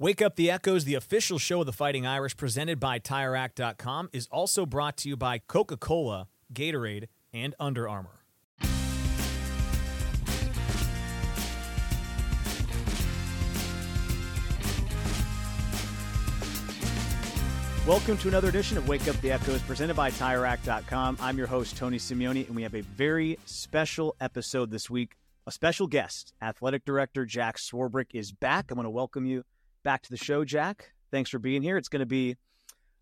Wake Up the Echoes, the official show of the Fighting Irish, presented by TireRack.com, is also brought to you by Coca Cola, Gatorade, and Under Armour. Welcome to another edition of Wake Up the Echoes, presented by TireRack.com. I'm your host, Tony Simeone, and we have a very special episode this week. A special guest, Athletic Director Jack Swarbrick, is back. I want to welcome you back to the show, Jack. Thanks for being here. It's going to be,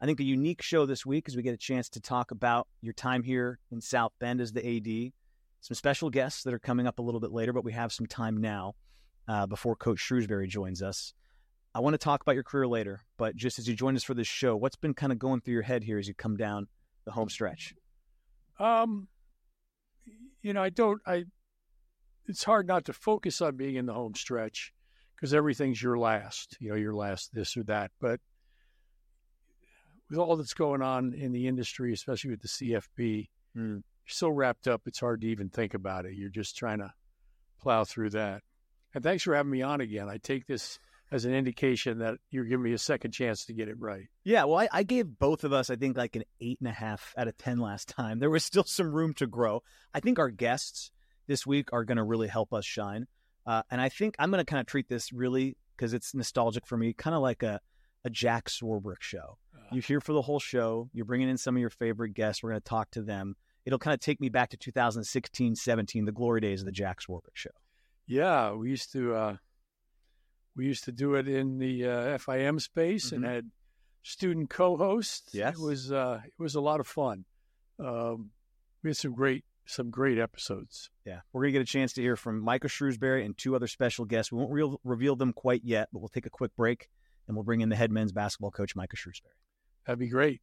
I think, a unique show this week as we get a chance to talk about your time here in South Bend as the AD. Some special guests that are coming up a little bit later, but we have some time now uh, before Coach Shrewsberry joins us. I want to talk about your career later, but just as you join us for this show, what's been kind of going through your head here as you come down the home stretch? Um, you know, I don't. I. It's hard not to focus on being in the home stretch because everything's your last. You know, your last this or that. But with all that's going on in the industry, especially with the CFB, mm. you're so wrapped up. It's hard to even think about it. You're just trying to plow through that. And thanks for having me on again. I take this as an indication that you're giving me a second chance to get it right. Yeah, well, I, I, gave both of us, I think, like an eight and a half out of 10 last time. There was still some room to grow. I think our guests this week are going to really help us shine. Uh, and I think I'm going to kind of treat this really because it's nostalgic for me, kind of like a, a Jack Swarbrick show. Uh, you're here for the whole show. You're bringing in some of your favorite guests. We're going to talk to them. It'll kind of take me back to 2016, 17, the glory days of the Jack Swarbrick show. Yeah, we used to. Uh we used to do it in the uh, FIM space mm-hmm. and had student co-hosts. Yes, it was uh, it was a lot of fun. Um, we had some great some great episodes. Yeah, we're gonna get a chance to hear from Micah Shrewsberry and two other special guests. We won't re- reveal them quite yet, but we'll take a quick break and we'll bring in the head men's basketball coach Micah Shrewsberry. That'd be great.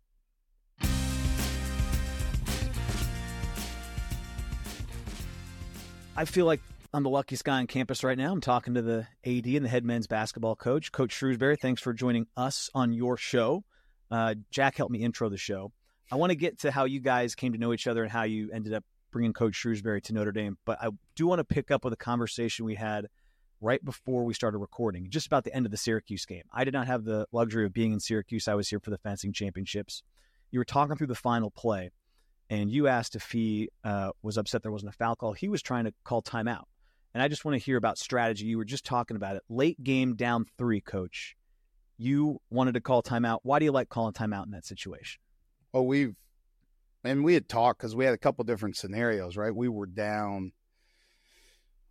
I feel like I'm the luckiest guy on campus right now. I'm talking to the AD and the head men's basketball coach, Coach Shrewsberry. Thanks for joining us on your show. Uh, Jack helped me intro the show. I want to get to how you guys came to know each other and how you ended up bringing Coach Shrewsberry to Notre Dame. But I do want to pick up with a conversation we had right before we started recording, just about the end of the Syracuse game. I did not have the luxury of being in Syracuse. I was here for the fencing championships. You were talking through the final play, and you asked if he uh, was upset there wasn't a foul call. He was trying to call timeout. And I just want to hear about strategy. You were just talking about it. Late game down three, coach. You wanted to call timeout. Why do you like calling timeout in that situation? Well, we've, and we had talked because we had a couple different scenarios, right? We were down,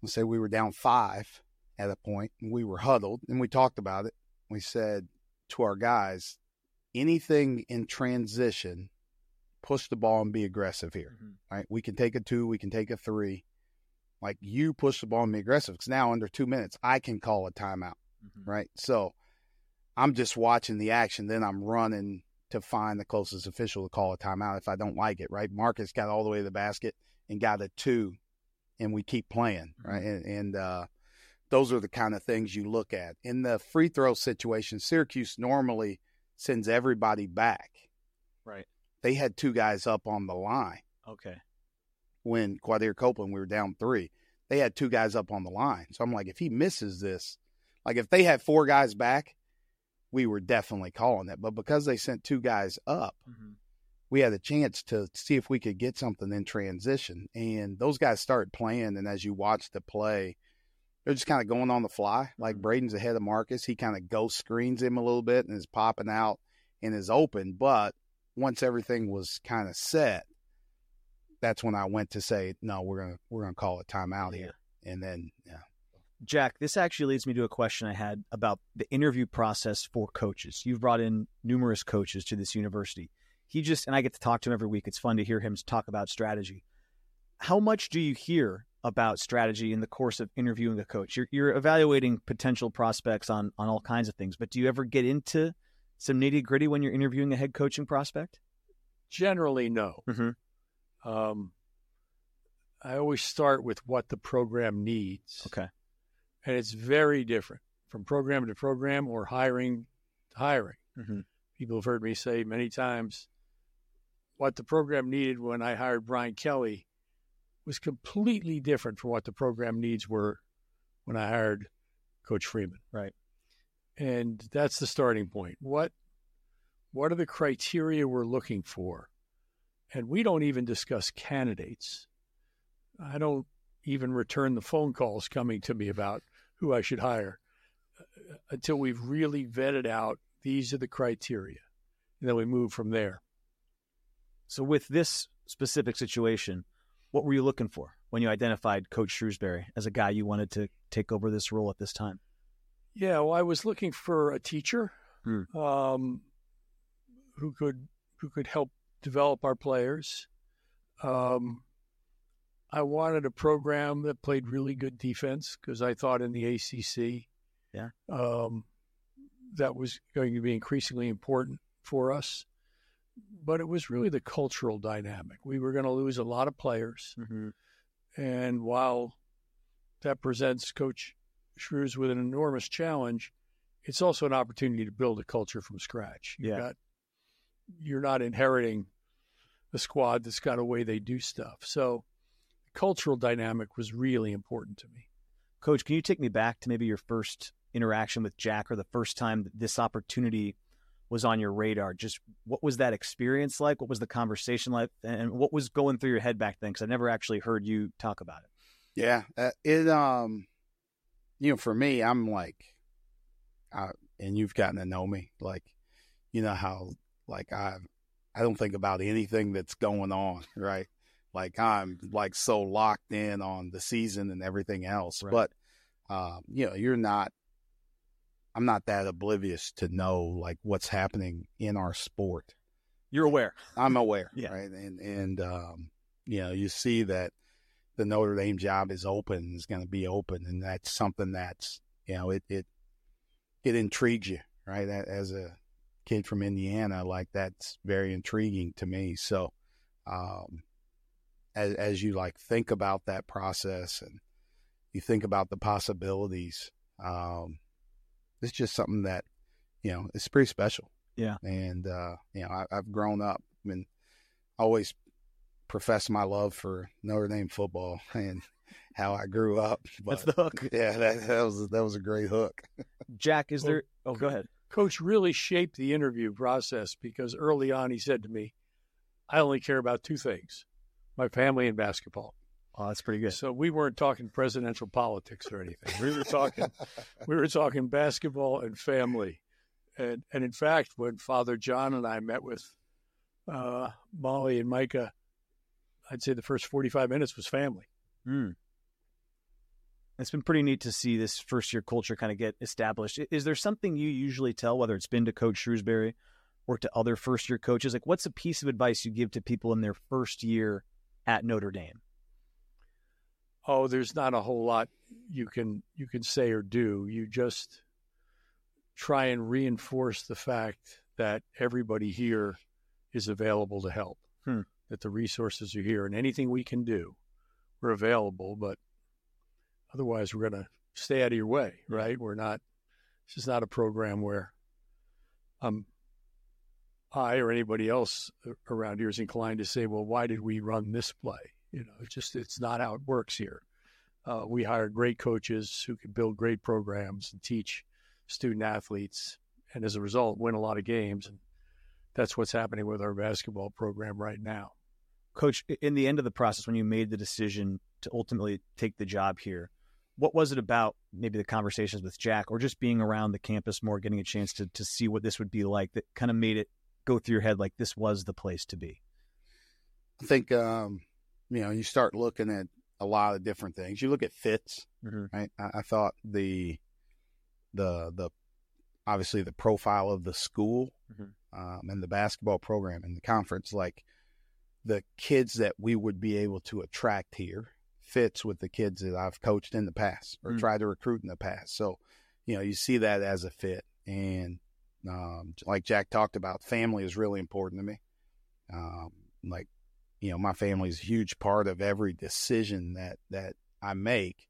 let's say we were down five at a point, and we were huddled, and we talked about it. We said to our guys, anything in transition, push the ball and be aggressive here, mm-hmm. right? We can take a two, we can take a three like you push the ball and be aggressive because now under two minutes I can call a timeout, mm-hmm. right? So I'm just watching the action, then I'm running to find the closest official to call a timeout if I don't like it, right? Markus got all the way to the basket and got a two, and we keep playing, mm-hmm. right? And, and uh, those are the kind of things you look at in the free throw situation. Syracuse normally sends everybody back, right? They had two guys up on the line. Okay when Quadir Copeland, we were down three. They had two guys up on the line. So I'm like, if he misses this, like if they had four guys back, we were definitely calling it. But because they sent two guys up, mm-hmm. we had a chance to see if we could get something in transition. And those guys started playing. And as you watch the play, they're just kind of going on the fly. Like mm-hmm. Braeden's ahead of Markus. He kind of ghost screens him a little bit and is popping out and is open. But once everything was kind of set, that's when I went to say, no, we're gonna we're gonna call it timeout here, and then yeah. Jack, this actually leads me to a question I had about the interview process for coaches. You've brought in numerous coaches to this university. He just and I get to talk to him every week. It's fun to hear him talk about strategy. How much do you hear about strategy in the course of interviewing a coach? You're, you're evaluating potential prospects on on all kinds of things, but do you ever get into some nitty gritty when you're interviewing a head coaching prospect? Generally, no. Mm-hmm. Um, I always start with what the program needs. Okay. And it's very different from program to program or hiring to hiring. Mm-hmm. People have heard me say many times what the program needed when I hired Brian Kelly was completely different from what the program needs were when I hired Coach Freeman. Right. and that's the starting point. What what are the criteria we're looking for? And we don't even discuss candidates. I don't even return the phone calls coming to me about who I should hire uh, until we've really vetted out these are the criteria. And then we move from there. So, with this specific situation, what were you looking for when you identified Coach Shrewsberry as a guy you wanted to take over this role at this time? Yeah, well, I was looking for a teacher Hmm. um, who could who could help develop our players. Um, I wanted a program that played really good defense because I thought in the ACC, Yeah. um, that was going to be increasingly important for us. But it was really the cultural dynamic. We were going to lose a lot of players, Mm-hmm. and while that presents Coach Shrews with an enormous challenge, it's also an opportunity to build a culture from scratch. You've Yeah. got, you're not inheriting a squad that's got a way they do stuff. So cultural dynamic was really important to me. Coach, can you take me back to maybe your first interaction with Jack or the first time that this opportunity was on your radar? Just what was that experience like? What was the conversation like? And what was going through your head back then? Because I never actually heard you talk about it. Yeah, uh, it um, you know, for me, I'm like, uh, and you've gotten to know me, like, you know how like I, I don't think about anything that's going on, right? Like I'm like so locked in on the season and everything else, Right. but, um, you know, you're not. I'm not that oblivious to know like what's happening in our sport. You're aware. I'm aware, Yeah. right? And and um, you know, you see that the Notre Dame job is open, is going to be open, and that's something that's you know it it it intrigues you, right? As a kid from Indiana, like that's very intriguing to me. So, um, as as you like think about that process and you think about the possibilities, um, it's just something that you know it's pretty special Yeah. and uh, you know I, I've grown up and always professed my love for Notre Dame football and how I grew up. That's the hook. yeah, that, that was that was a great hook. Jack, is Well, there? Oh, go ahead. Coach really shaped the interview process because early on he said to me, I only care about two things my family and basketball. Oh, that's pretty good. So we weren't talking presidential politics or anything. We were talking we were talking basketball and family. And and in fact, when Father John and I met with uh, Molly and Micah, I'd say the first forty five minutes was family. Hmm. It's been pretty neat to see this first year culture kind of get established. Is there something you usually tell, whether it's been to Coach Shrewsberry or to other first year coaches? Like, what's a piece of advice you give to people in their first year at Notre Dame? Oh, there's not a whole lot you can you can say or do. You just try and reinforce the fact that everybody here is available to help. Hmm. That the resources are here and anything we can do, we're available, but otherwise we're going to stay out of your way, right? We're not this is not a program where um I or anybody else around here is inclined to say, well, why did we run this play? You know, it's just it's not how it works here. Uh, we hire great coaches who can build great programs and teach student athletes, and as a result, win a lot of games. And that's what's happening with our basketball program right now. Coach, in the end of the process, when you made the decision to ultimately take the job here, what was it about maybe the conversations with Jack or just being around the campus more, getting a chance to, to see what this would be like that kind of made it go through your head like this was the place to be? I think um, you know you start looking at a lot of different things. You look at fits, Mm-hmm. right? I, I thought the the the obviously the profile of the school Mhm. um, and the basketball program and the conference, like the kids that we would be able to attract here, fits with the kids that I've coached in the past or Mm. tried to recruit in the past. So, you know, you see that as a fit, and um, like Jack talked about, family is really important to me. Um, like, you know, my family is a huge part of every decision that that I make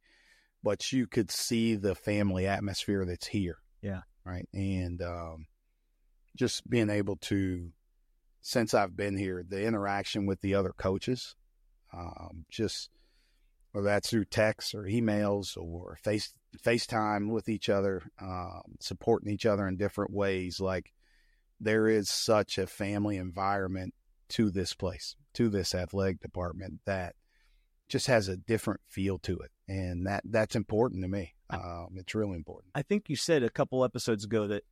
but you could see the family atmosphere that's here. Yeah. Right. And um, just being able to, since I've been here, the interaction with the other coaches, um, just whether that's through texts or emails or face FaceTime with each other, um, supporting each other in different ways. Like there is such a family environment to this place, to this athletic department that just has a different feel to it, and that that's important to me. Um, it's really important. I think you said a couple episodes ago that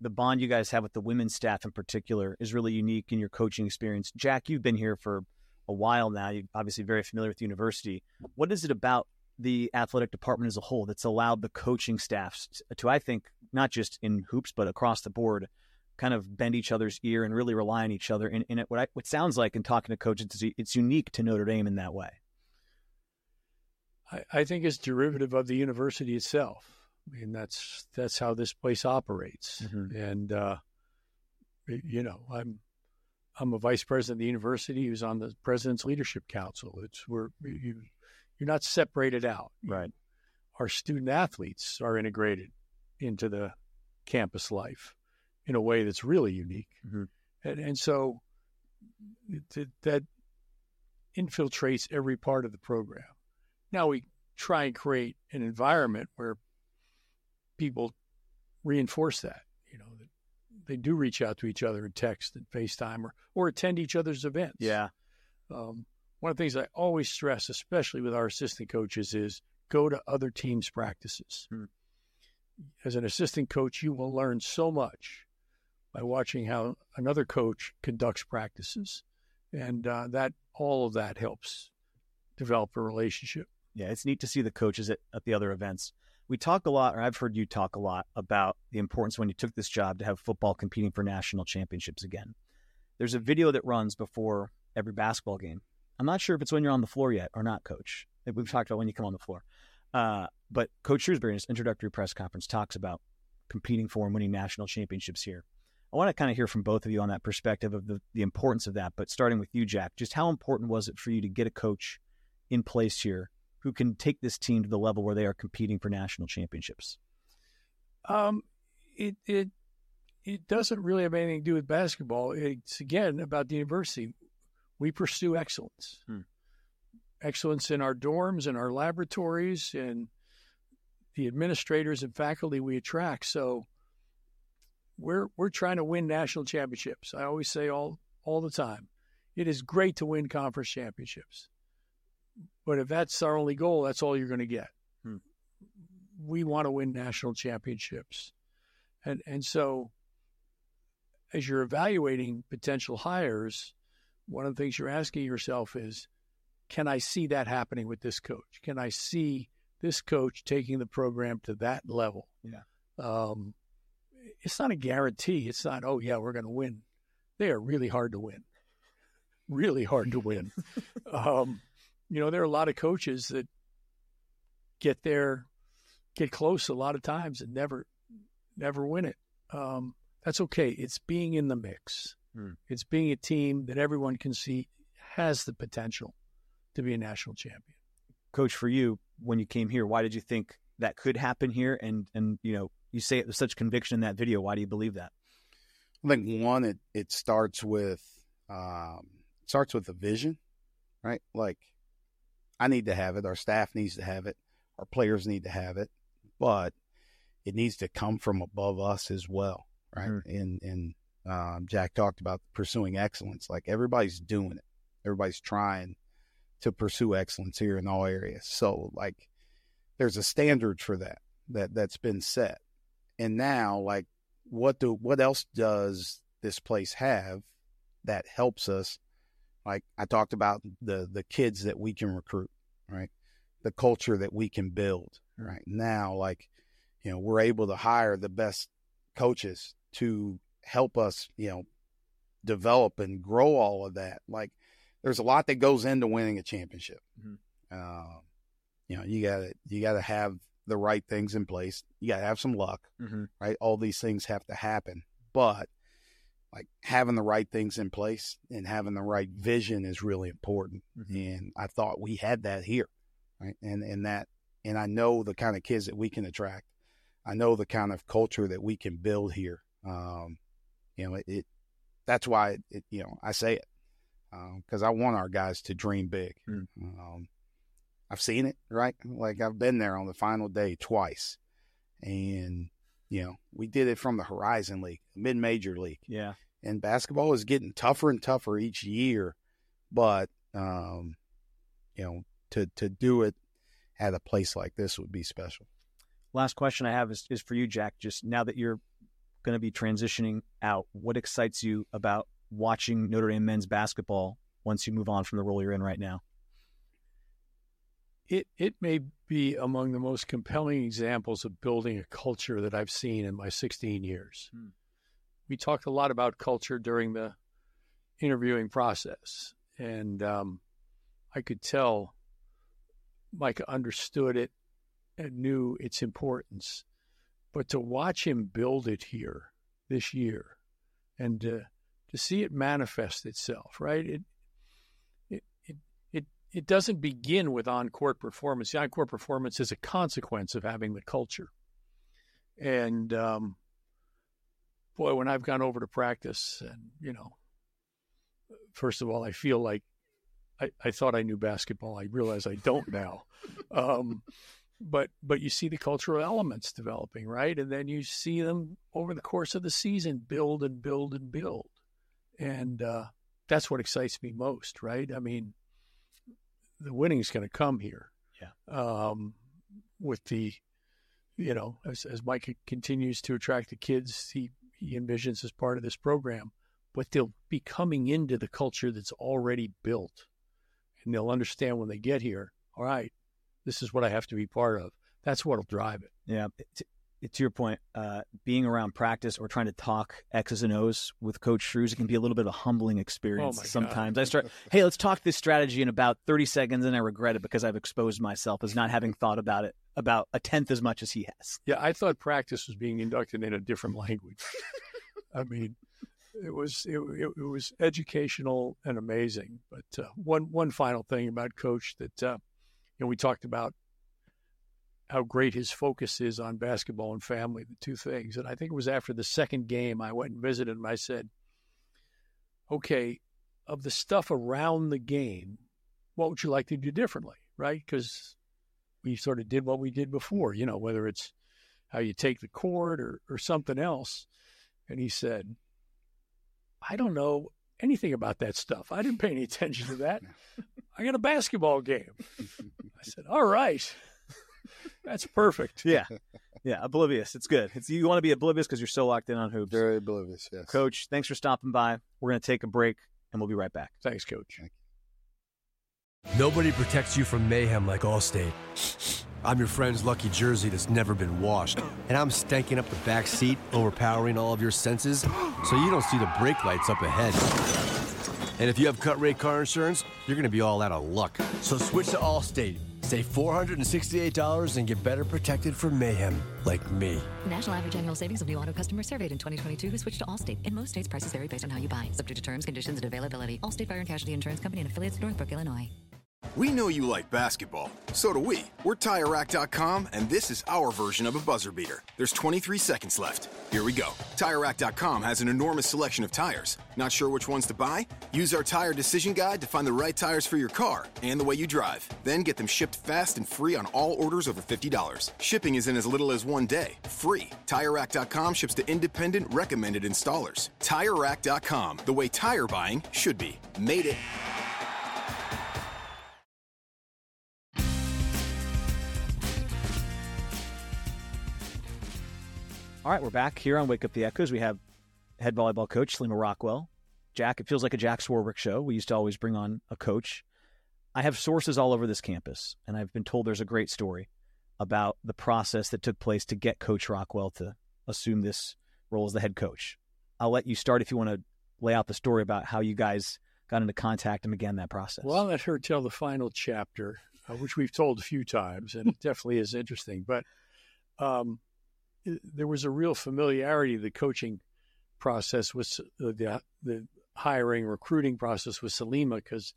the bond you guys have with the women's staff in particular is really unique in your coaching experience. Jack, you've been here for a while now. You're obviously very familiar with the university. What is it about the athletic department as a whole that's allowed the coaching staffs to, I think, not just in hoops but across the board, kind of bend each other's ear and really rely on each other. And, and it, what I, what sounds like in talking to coaches, it's unique to Notre Dame in that way. I, I think it's derivative of the university itself. I mean, that's that's how this place operates. Mm-hmm. And uh, you know, I'm I'm a vice president of the university who's on the president's leadership council. It's we're you, you're not separated out. Right. Our student athletes are integrated into the campus life in a way that's really unique, mm-hmm. and and so it, that infiltrates every part of the program. Now we try and create an environment where people reinforce that. You know, that they do reach out to each other and text and FaceTime or, or attend each other's events. Yeah. Um, one of the things I always stress, especially with our assistant coaches, is go to other teams' practices. Hmm. As an assistant coach, you will learn so much by watching how another coach conducts practices, and uh, that all of that helps develop a relationship. Yeah, it's neat to see the coaches at, at the other events we talk a lot, or I've heard you talk a lot about the importance when you took this job to have football competing for national championships again. There's a video that runs before every basketball game. I'm not sure if it's when you're on the floor yet or not, Coach. We've talked about when you come on the floor. Uh, but Coach Shrewsberry in his introductory press conference talks about competing for and winning national championships here. I want to kind of hear from both of you on that perspective of the, the importance of that. But starting with you, Jack, just how important was it for you to get a coach in place here who can take this team to the level where they are competing for national championships? Um, it it it doesn't really have anything to do with basketball. It's again about the university. We pursue excellence, hmm. excellence in our dorms and our laboratories and the administrators and faculty we attract. So we're we're trying to win national championships. I always say all all the time. It is great to win conference championships. But if that's our only goal, that's all you're going to get. Hmm. We want to win national championships. And and so as you're evaluating potential hires, one of the things you're asking yourself is, can I see that happening with this coach? Can I see this coach taking the program to that level? Yeah. Um, it's not a guarantee. It's not, oh, yeah, we're going to win. They are really hard to win. Really hard to win. um, you know, there are a lot of coaches that get there, get close a lot of times and never, never win it. Um, that's okay. It's being in the mix. Hmm. It's being a team that everyone can see has the potential to be a national champion. Coach, for you, when you came here, why did you think that could happen here? And and you know, you say it with such conviction in that video. Why do you believe that? I think one, it it starts with um, it starts with a vision, right? Like I need to have it. Our staff needs to have it. Our players need to have it, but it needs to come from above us as well, right? Mm-hmm. And and um, Jack talked about pursuing excellence. Like everybody's doing it. Everybody's trying to pursue excellence here in all areas. So like there's a standard for that that that's been set. And now like what do what else does this place have that helps us like I talked about the the kids that we can recruit, right? The culture that we can build, right? Now, like, you know, we're able to hire the best coaches to help us, you know, develop and grow all of that. Like, there's a lot that goes into winning a championship. Mm-hmm. Uh, you know, you gotta you gotta have the right things in place. You gotta have some luck, mm-hmm. right? All these things have to happen, but like having the right things in place and having the right vision is really important. Mm-hmm. And I thought we had that here, right? And and that and I know the kind of kids that we can attract. I know the kind of culture that we can build here. Um, you know, it, it that's why it, it, you know I say it because um, I want our guys to dream big. Mm. Um, I've seen it, right? Like I've been there on the final day twice. And, you know, we did it from the Horizon League, mid major league. Yeah. And basketball is getting tougher and tougher each year. But, um, you know, to, to do it at a place like this would be special. Last question I have is, is for you, Jack. Just now that you're going to be transitioning out, what excites you about watching Notre Dame men's basketball once you move on from the role you're in right now? It it may be among the most compelling examples of building a culture that I've seen in my 16 years. Hmm. We talked a lot about culture during the interviewing process, and um, I could tell Mike understood it and knew its importance. But to watch him build it here this year and to, to see it manifest itself, right? It, it, it, it, it doesn't begin with on court performance. The on court performance is a consequence of having the culture. And um, boy, when I've gone over to practice, and, you know, first of all, I feel like I, I thought I knew basketball. I realize I don't now. Um, but but you see the cultural elements developing, right? And then you see them over the course of the season build and build and build, and uh, that's what excites me most, right? I mean, the winning is going to come here. Yeah. Um, with the, you know, as as Mike continues to attract the kids, he he envisions as part of this program, but they'll be coming into the culture that's already built, and they'll understand when they get here. All right, this is what I have to be part of. That's what'll drive it. Yeah. To, to your point, uh, being around practice or trying to talk X's and O's with Coach Shrews, it can be a little bit of a humbling experience oh sometimes. I start, hey, let's talk this strategy in about 30 seconds, and I regret it because I've exposed myself as not having thought about it about a tenth as much as he has. Yeah, I thought practice was being inducted in a different language. I mean, it was it, it, it, was educational and amazing. But uh, one one final thing about Coach that uh, know, we talked about how great his focus is on basketball and family, the two things. And I think it was after the second game, I went and visited him. I said, okay, of the stuff around the game, what would you like to do differently? Right? Because we sort of did what we did before, you know, whether it's how you take the court or, or something else. And he said, I don't know anything about that stuff. I didn't pay any attention to that. I got a basketball game. I said, all right. That's perfect. Yeah. Yeah. Oblivious. It's good. It's, you want to be oblivious because you're so locked in on hoops. Very oblivious, yes. Coach, thanks for stopping by. We're going to take a break and we'll be right back. Thanks, Coach. Nobody protects you from mayhem like Allstate. I'm your friend's lucky jersey that's never been washed, and I'm stanking up the back seat, overpowering all of your senses, so you don't see the brake lights up ahead. And if you have cut rate car insurance, you're going to be all out of luck. So switch to Allstate. Save $468 and get better protected from mayhem like me. National average annual savings of new auto customers surveyed in 2022 who switched to Allstate. In most states, prices vary based on how you buy. Subject to terms, conditions, and availability. Allstate Fire and Casualty Insurance Company and affiliates, Northbrook, Illinois. We know you like basketball. So do we. We're TireRack.com, and this is our version of a buzzer beater. There's 23 seconds left. Here we go. TireRack.com has an enormous selection of tires. Not sure which ones to buy? Use our tire decision guide to find the right tires for your car and the way you drive. Then get them shipped fast and free on all orders over $50. Shipping is in as little as one day. Free. TireRack.com ships to independent, recommended installers. TireRack.com, the way tire buying should be. Made it. All right, we're back here on Wake Up the Echoes. We have head volleyball coach Salima Rockwell. Jack, it feels like a Jack Swarbrick show. We used to always bring on a coach. I have sources all over this campus, and I've been told there's a great story about the process that took place to get Coach Rockwell to assume this role as the head coach. I'll let you start if you want to lay out the story about how you guys got into contact and began that process. Well, I'll let her tell the final chapter, uh, which we've told a few times, and it definitely is interesting. But um, there was a real familiarity the coaching process with uh, the, the hiring recruiting process with Salima because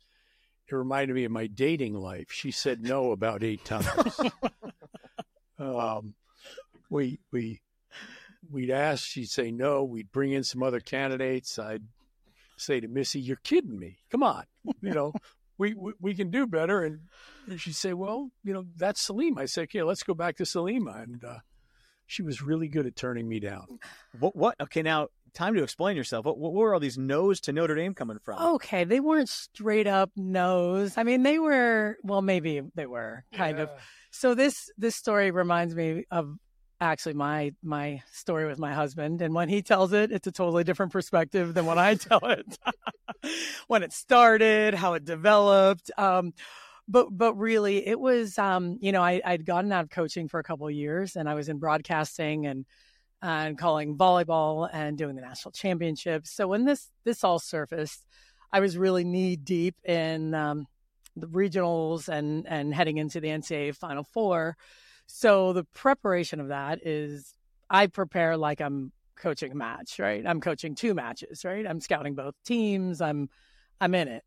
it reminded me of my dating life. She said no about eight times. um, we we we'd ask, she'd say no. We'd bring in some other candidates. I'd say to Missy, "You're kidding me! Come on, you know." we, we we can do better. And she'd say, well, you know, that's Salim. I said, okay, let's go back to Salima. And uh, she was really good at turning me down. What? What? Okay, now time to explain yourself. What, what were all these no's to Notre Dame coming from? Okay, they weren't straight up no's. I mean, they were. Well, maybe they were kind of. So this this story reminds me of actually my my story with my husband and when he tells it it's a totally different perspective than when i tell it when it started how it developed um, but but really it was um, you know I, i'd gotten out of coaching for a couple of years and i was in broadcasting and and calling volleyball and doing the national championships so when this this all surfaced i was really knee deep in um, the regionals and and heading into the ncaa final four so the preparation of that is I prepare like I'm coaching a match, right? I'm coaching two matches, right? I'm scouting both teams. I'm I'm in it.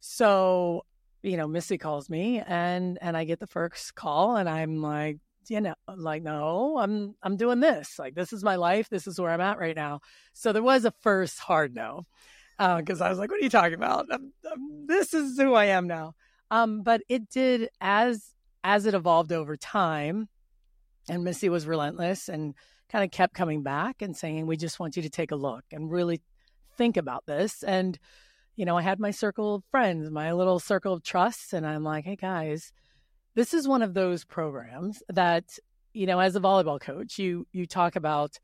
So, you know, Missy calls me and and I get the first call and I'm like, you know, like no, I'm I'm doing this. Like this is my life. This is where I'm at right now. So there was a first hard no. because uh, I was like, "What are you talking about? I'm, I'm, this is who I am now." Um, but it did as as it evolved over time, and Missy was relentless and kind of kept coming back and saying, We just want you to take a look and really think about this. And, you know, I had my circle of friends, my little circle of trust, and I'm like, Hey guys, this is one of those programs that, you know, as a volleyball coach, you you talk about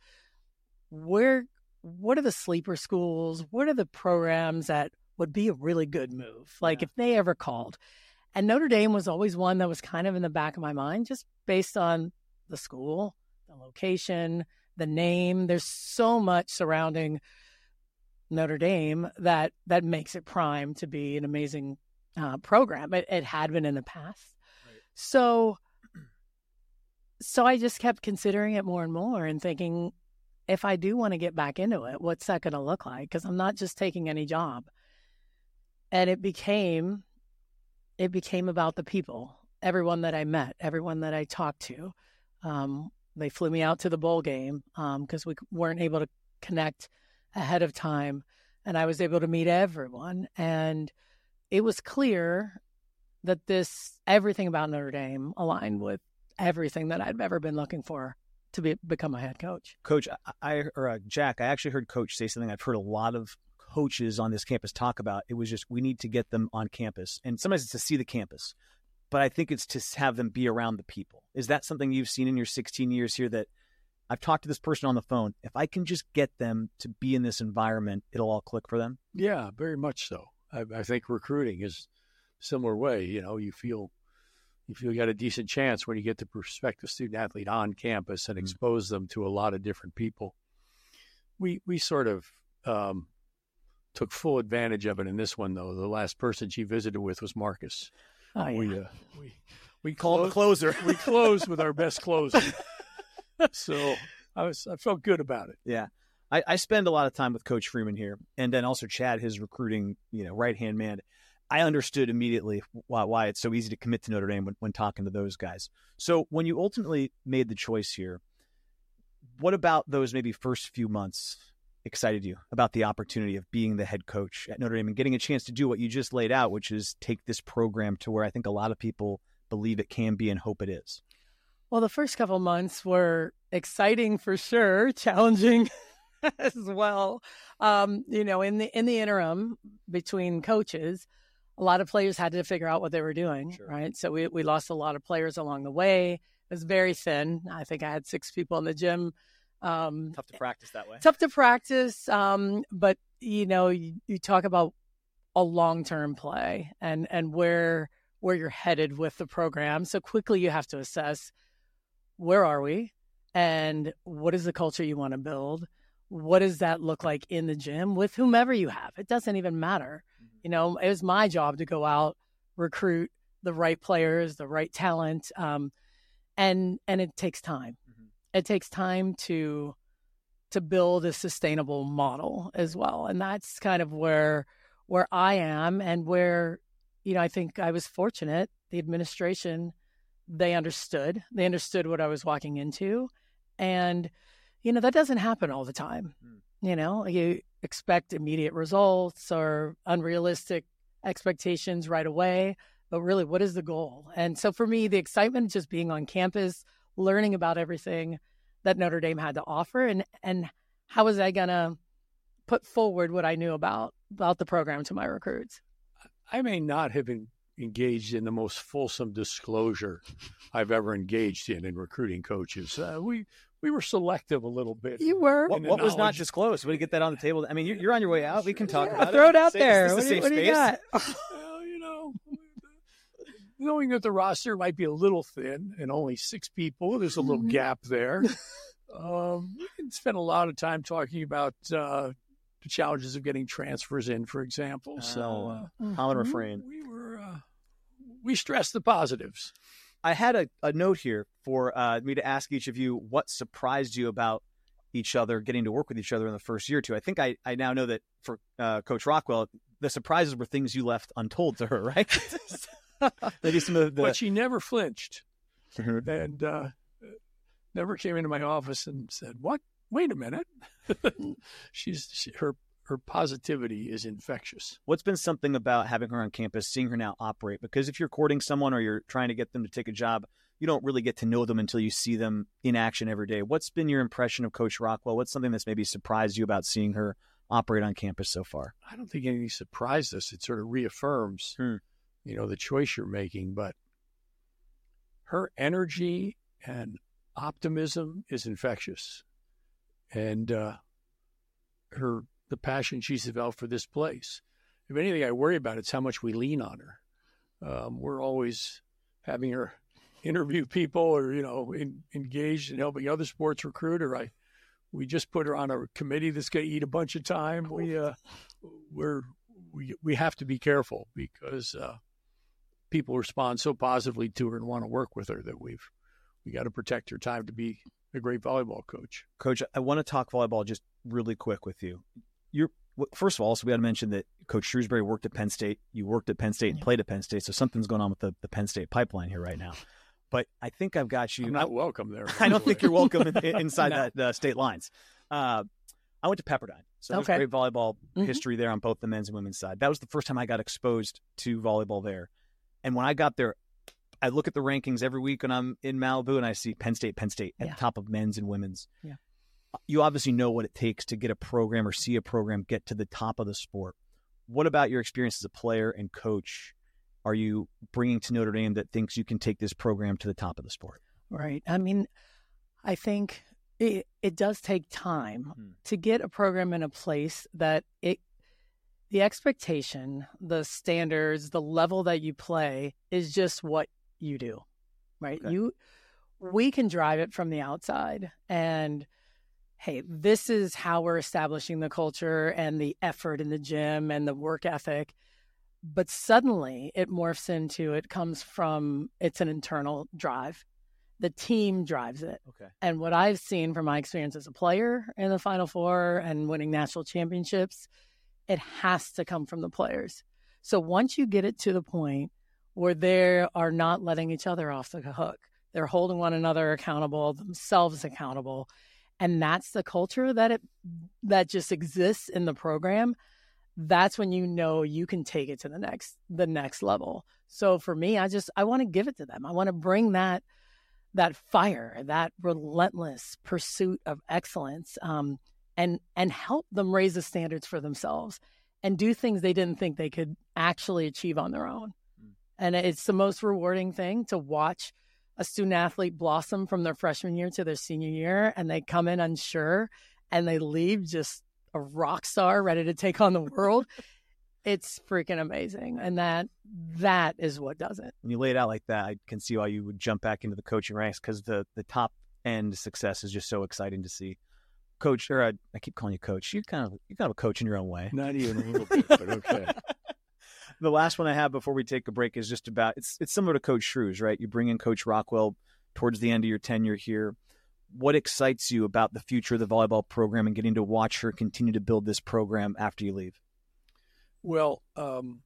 where what are the sleeper schools? What are the programs that would be a really good move? Like yeah. if they ever called. And Notre Dame was always one that was kind of in the back of my mind, just based on the school, the location, the name. There's so much surrounding Notre Dame that that makes it prime to be an amazing uh, program. It, it, had been in the past, right. so so I just kept considering it more and more and thinking, if I do want to get back into it, what's that going to look like? Because I'm not just taking any job. And it became it became about the people, everyone that I met, everyone that I talked to. Um, they flew me out to the bowl game because um, we weren't able to connect ahead of time. And I was able to meet everyone. And it was clear that this, everything about Notre Dame aligned with everything that I'd ever been looking for to be, become a head coach. Coach, I, or uh, Jack, I actually heard Coach say something I've heard a lot of coaches on this campus talk about. It was just we need to get them on campus, and sometimes it's to see the campus, but I think it's to have them be around the people. Is that something you've seen in your 16 years here that I've talked to this person on the phone. If I can just get them to be in this environment, it'll all click for them. Yeah, very much so. I, I think recruiting is similar way. You know, you feel you feel you got a decent chance when you get the prospective student athlete on campus and mm-hmm. expose them to a lot of different people. We we sort of um, took full advantage of it in this one, though. The last person she visited with was Marcus. Oh, yeah. We, uh, we, we called the closer. we closed with our best closer. so I was I felt good about it. Yeah. I, I spend a lot of time with Coach Freeman here, and then also Chad, his recruiting, you know, right hand man. I understood immediately why, why it's so easy to commit to Notre Dame when, when talking to those guys. So when you ultimately made the choice here, what about those maybe first few months excited you about the opportunity of being the head coach at Notre Dame and getting a chance to do what you just laid out, which is take this program to where I think a lot of people believe it can be and hope it is? Well, the first couple months were exciting for sure, challenging as well. Um, you know, in the in the interim between coaches, a lot of players had to figure out what they were doing, sure. right? So we we lost a lot of players along the way. It was very thin. I think I had six people in the gym um, tough to practice that way. Tough to practice, um, but you know, you, you talk about a long term play and and where where you're headed with the program. So quickly, you have to assess where are we, and what is the culture you want to build. What does that look like in the gym with whomever you have? It doesn't even matter. Mm-hmm. You know, it was my job to go out recruit the right players, the right talent, um, and and it takes time it takes time to to build a sustainable model as well and that's kind of where where i am and where you know i think i was fortunate the administration they understood they understood what i was walking into and you know that doesn't happen all the time mm. you know you expect immediate results or unrealistic expectations right away, but really, what is the goal? And so for me, the excitement just being on campus, learning about everything that Notre Dame had to offer, and and how was I gonna put forward what I knew about about the program to my recruits. I may not have been engaged in the most fulsome disclosure I've ever engaged in in recruiting coaches. Uh, we we were selective a little bit. You were. What, what was not disclosed? We get that on the table. I mean, you're, you're on your way out. We can talk yeah, about throw it. it out Say- there. is What do, you- what do you got? well, you know, knowing that the roster might be a little thin and only six people, there's a little Mm-hmm. gap there. Um, we can spend a lot of time talking about uh, the challenges of getting transfers in, for example. So uh, Common Mhm. refrain. we were we stress the positives. I had a, a note here for uh, me to ask each of you what surprised you about each other, getting to work with each other in the first year or two. I think I, I now know that for uh, Coach Rockwell, the surprises were things you left untold to her, right? Maybe some of the. But she never flinched and uh, never came into my office and said, "What? Wait a minute." She's she, her her positivity is infectious. What's been something about having her on campus, seeing her now operate? Because if you're courting someone or you're trying to get them to take a job, you don't really get to know them until you see them in action every day. What's been your impression of Coach Rockwell? What's something that's maybe surprised you about seeing her operate on campus so far? I don't think anything surprised us. It sort of reaffirms, Hmm. you know, the choice you're making. But her energy and optimism is infectious, and uh, her the passion she's developed for this place. If anything, I worry about it's how much we lean on her. Um, we're always having her interview people, or you know, in, engaged in helping other sports recruit. Or I, we just put her on a committee that's going to eat a bunch of time. We uh, we're we we have to be careful because uh, people respond so positively to her and want to work with her that we've we got to protect her time to be a great volleyball coach. Coach, I want to talk volleyball just really quick with you. You're first of all, so we got to mention that Coach Shrewsberry worked at Penn State. You worked at Penn State and played at Penn State, so something's going on with the, the Penn State pipeline here right now. But I think I've got you. I'm not welcome there. I don't think you're welcome in, in- inside No. that uh, state lines. Uh, I went to Pepperdine, so there's Okay. great volleyball Mhm. history there on both the men's and women's side. That was the first time I got exposed to volleyball there. And when I got there, I look at the rankings every week when I'm in Malibu and I see Penn State, Penn State at Yeah. the top of men's and women's. Yeah. You obviously know what it takes to get a program or see a program get to the top of the sport. What about your experience as a player and coach are you bringing to Notre Dame that thinks you can take this program to the top of the sport? Right. I mean, I think it, it does take time Hmm. to get a program in a place that it, the expectation, the standards, the level that you play is just what you do, right? Okay. You, we can drive it from the outside and, hey, this is how we're establishing the culture and the effort in the gym and the work ethic. But suddenly it morphs into it comes from it's an internal drive. The team drives it. Okay. And what I've seen from my experience as a player in the Final Four and winning national championships, it has to come from the players. So once you get it to the point where they are not letting each other off the hook, they're holding one another accountable, themselves accountable, and that's the culture that it that just exists in the program. That's when you know you can take it to the next the next level. So for me, I just I want to give it to them. I want to bring that that fire, that relentless pursuit of excellence, um, and and help them raise the standards for themselves and do things they didn't think they could actually achieve on their own. And it's the most rewarding thing to watch a student athlete blossom from their freshman year to their senior year, and they come in unsure and they leave just a rock star ready to take on the world. it's freaking amazing, and that that is what does it. when you lay it out like that, I can see why you would jump back into the coaching ranks because the the top end success is just so exciting to see. Coach, or uh, I keep calling you coach. You're kind of you're kind of a coach in your own way. Not even a little bit, but okay. the last one I have before we take a break is just about it's it's similar to Coach Shrews, right? You bring in Coach Rockwell towards the end of your tenure here. What excites you about the future of the volleyball program and getting to watch her continue to build this program after you leave? Well, um,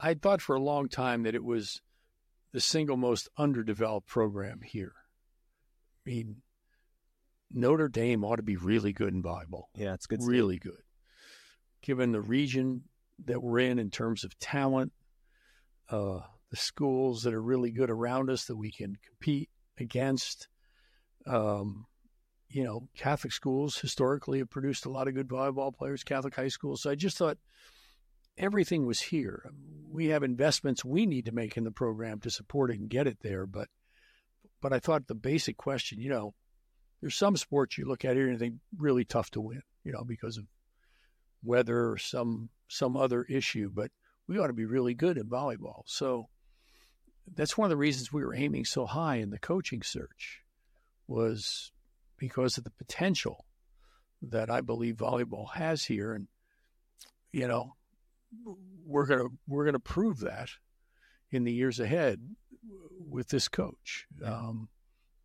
I thought for a long time that it was the single most underdeveloped program here. I mean, Notre Dame ought to be really good in volleyball. Yeah, it's good. stuff. really good. Given the region that we're in in terms of talent, uh, the schools that are really good around us that we can compete against. Um, you know, Catholic schools historically have produced a lot of good volleyball players, Catholic high schools. So I just thought everything was here. We have investments we need to make in the program to support it and get it there. But, but I thought the basic question, you know, there's some sports you look at here and think really tough to win, you know, because of weather or some some other issue. But we ought to be really good at volleyball. So that's one of the reasons we were aiming so high in the coaching search was because of the potential that I believe volleyball has here. And, you know, we're going to, we're going to prove that in the years ahead with this coach. Um,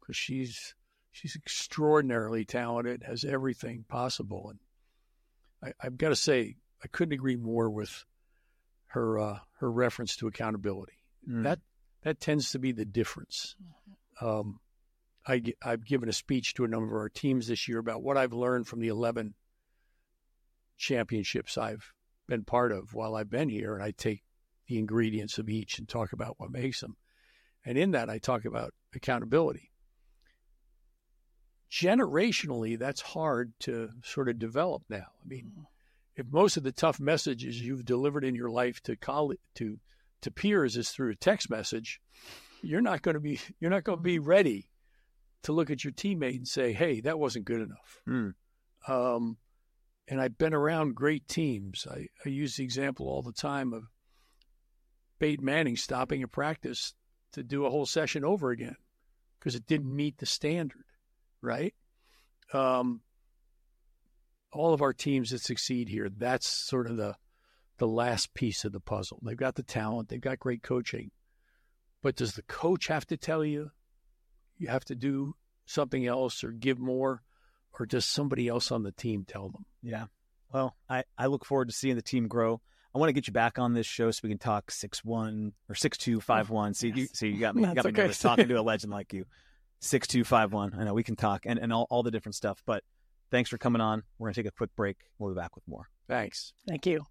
cause she's, she's extraordinarily talented, has everything possible. And I, I've got to say, I couldn't agree more with her, uh, her reference to accountability. Mm. That, that tends to be the difference. Um, I, I've given a speech to a number of our teams this year about what I've learned from the 11 championships I've been part of while I've been here. And I take the ingredients of each and talk about what makes them. And in that, I talk about accountability. Generationally, that's hard to sort of develop now. I mean, if most of the tough messages you've delivered in your life to coll- to to peers is through a text message, you're not going to be you're not going to be ready to look at your teammate and say, "Hey, that wasn't good enough." Mm. Um, and I've been around great teams. I, I use the example all the time of Peyton Manning stopping a practice to do a whole session over again because it didn't meet the standard, right? Um, all of our teams that succeed here, that's sort of the the last piece of the puzzle. They've got the talent, they've got great coaching, but does the coach have to tell you you have to do something else or give more, or does somebody else on the team tell them? Yeah. Well, I, I look forward to seeing the team grow. I want to get you back on this show so we can talk six one or six two five one. See, yes. you, see, you got me, you got me okay. nervous talking to a legend like you. Six two five one. I know we can talk and, and all, all the different stuff. But thanks for coming on. We're gonna take a quick break. We'll be back with more. Thanks. Thank you.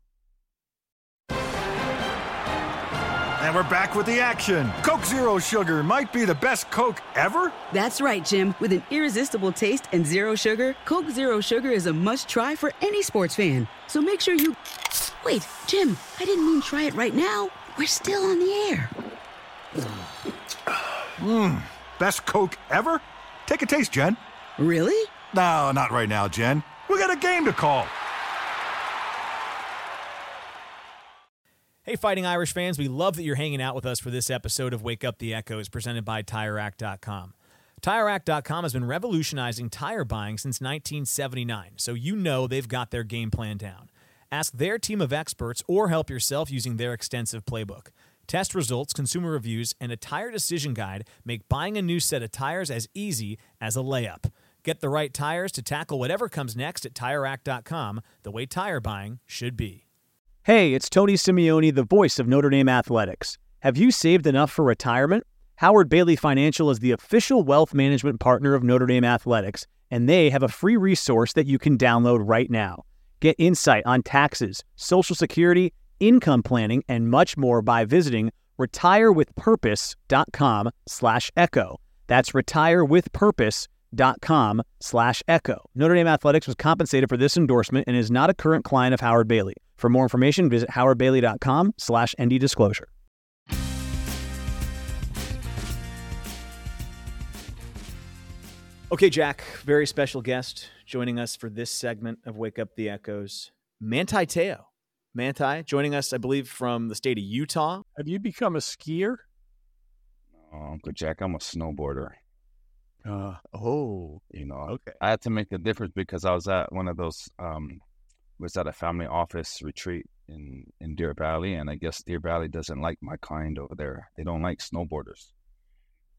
And we're back with the action. Coke Zero Sugar might be the best Coke ever. That's right, Jim. With an irresistible taste and zero sugar, Coke Zero Sugar is a must try for any sports fan. So make sure you. Wait, Jim, I didn't mean try it right now. We're still on the air. Mmm, best Coke ever? Take a taste, Jen. Really? No, not right now, Jen. We got a game to call. Hey, Fighting Irish fans, we love that you're hanging out with us for this episode of Wake Up the Echoes presented by TireRack.com. TireRack.com has been revolutionizing tire buying since 1979, so you know they've got their game plan down. Ask their team of experts or help yourself using their extensive playbook. Test results, consumer reviews, and a tire decision guide make buying a new set of tires as easy as a layup. Get the right tires to tackle whatever comes next at TireRack.com, the way tire buying should be. Hey, it's Tony Simeone, the voice of Notre Dame Athletics. Have you saved enough for retirement? Howard Bailey Financial is the official wealth management partner of Notre Dame Athletics, and they have a free resource that you can download right now. Get insight on taxes, Social Security, income planning, and much more by visiting retirewithpurpose.com slash echo. That's retirewithpurpose.com slash echo. Notre Dame Athletics was compensated for this endorsement and is not a current client of Howard Bailey. For more information, visit howardbailey.com slash nddisclosure. Okay, Jack, very special guest joining us for this segment of Wake Up the Echoes, Manti Te'o. Manti joining us, I believe, from the state of Utah. Have you become a skier? Oh, Uncle Jack, I'm a snowboarder. Uh, oh, you know, okay. I had to make a difference because I was at one of those um, was at a family office retreat in in Deer Valley, and I guess Deer Valley doesn't like my kind over there. They don't like snowboarders,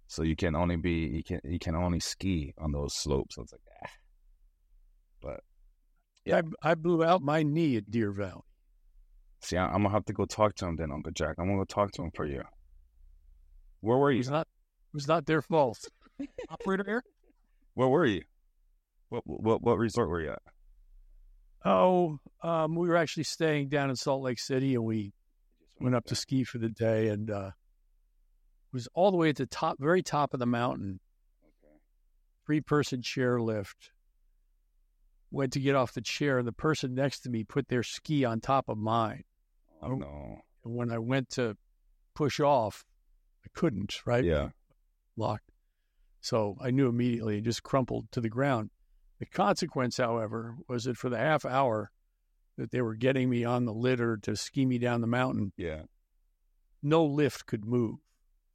so you can only be you can you can only ski on those slopes. I was like, ah. But yeah, I, I blew out my knee at Deer Valley. See, I, am gonna have to go talk to him then, Uncle Jack. I'm gonna go talk to him for you. Where were you? It was not, it was not their fault. Operator here. Where were you? What what what resort were you at? Oh, um, we were actually staying down in Salt Lake City, and we went up to ski for the day, and uh, was all the way at the top, very top of the mountain. Three person chair lift. Went to get off the chair, and the person next to me put their ski on top of mine. Oh no! When I went to push off, I couldn't. Right? Yeah. Locked. So I knew immediately It just crumpled to the ground. The consequence, however, was that for the half hour that they were getting me on the litter to ski me down the mountain, Yeah. no lift could move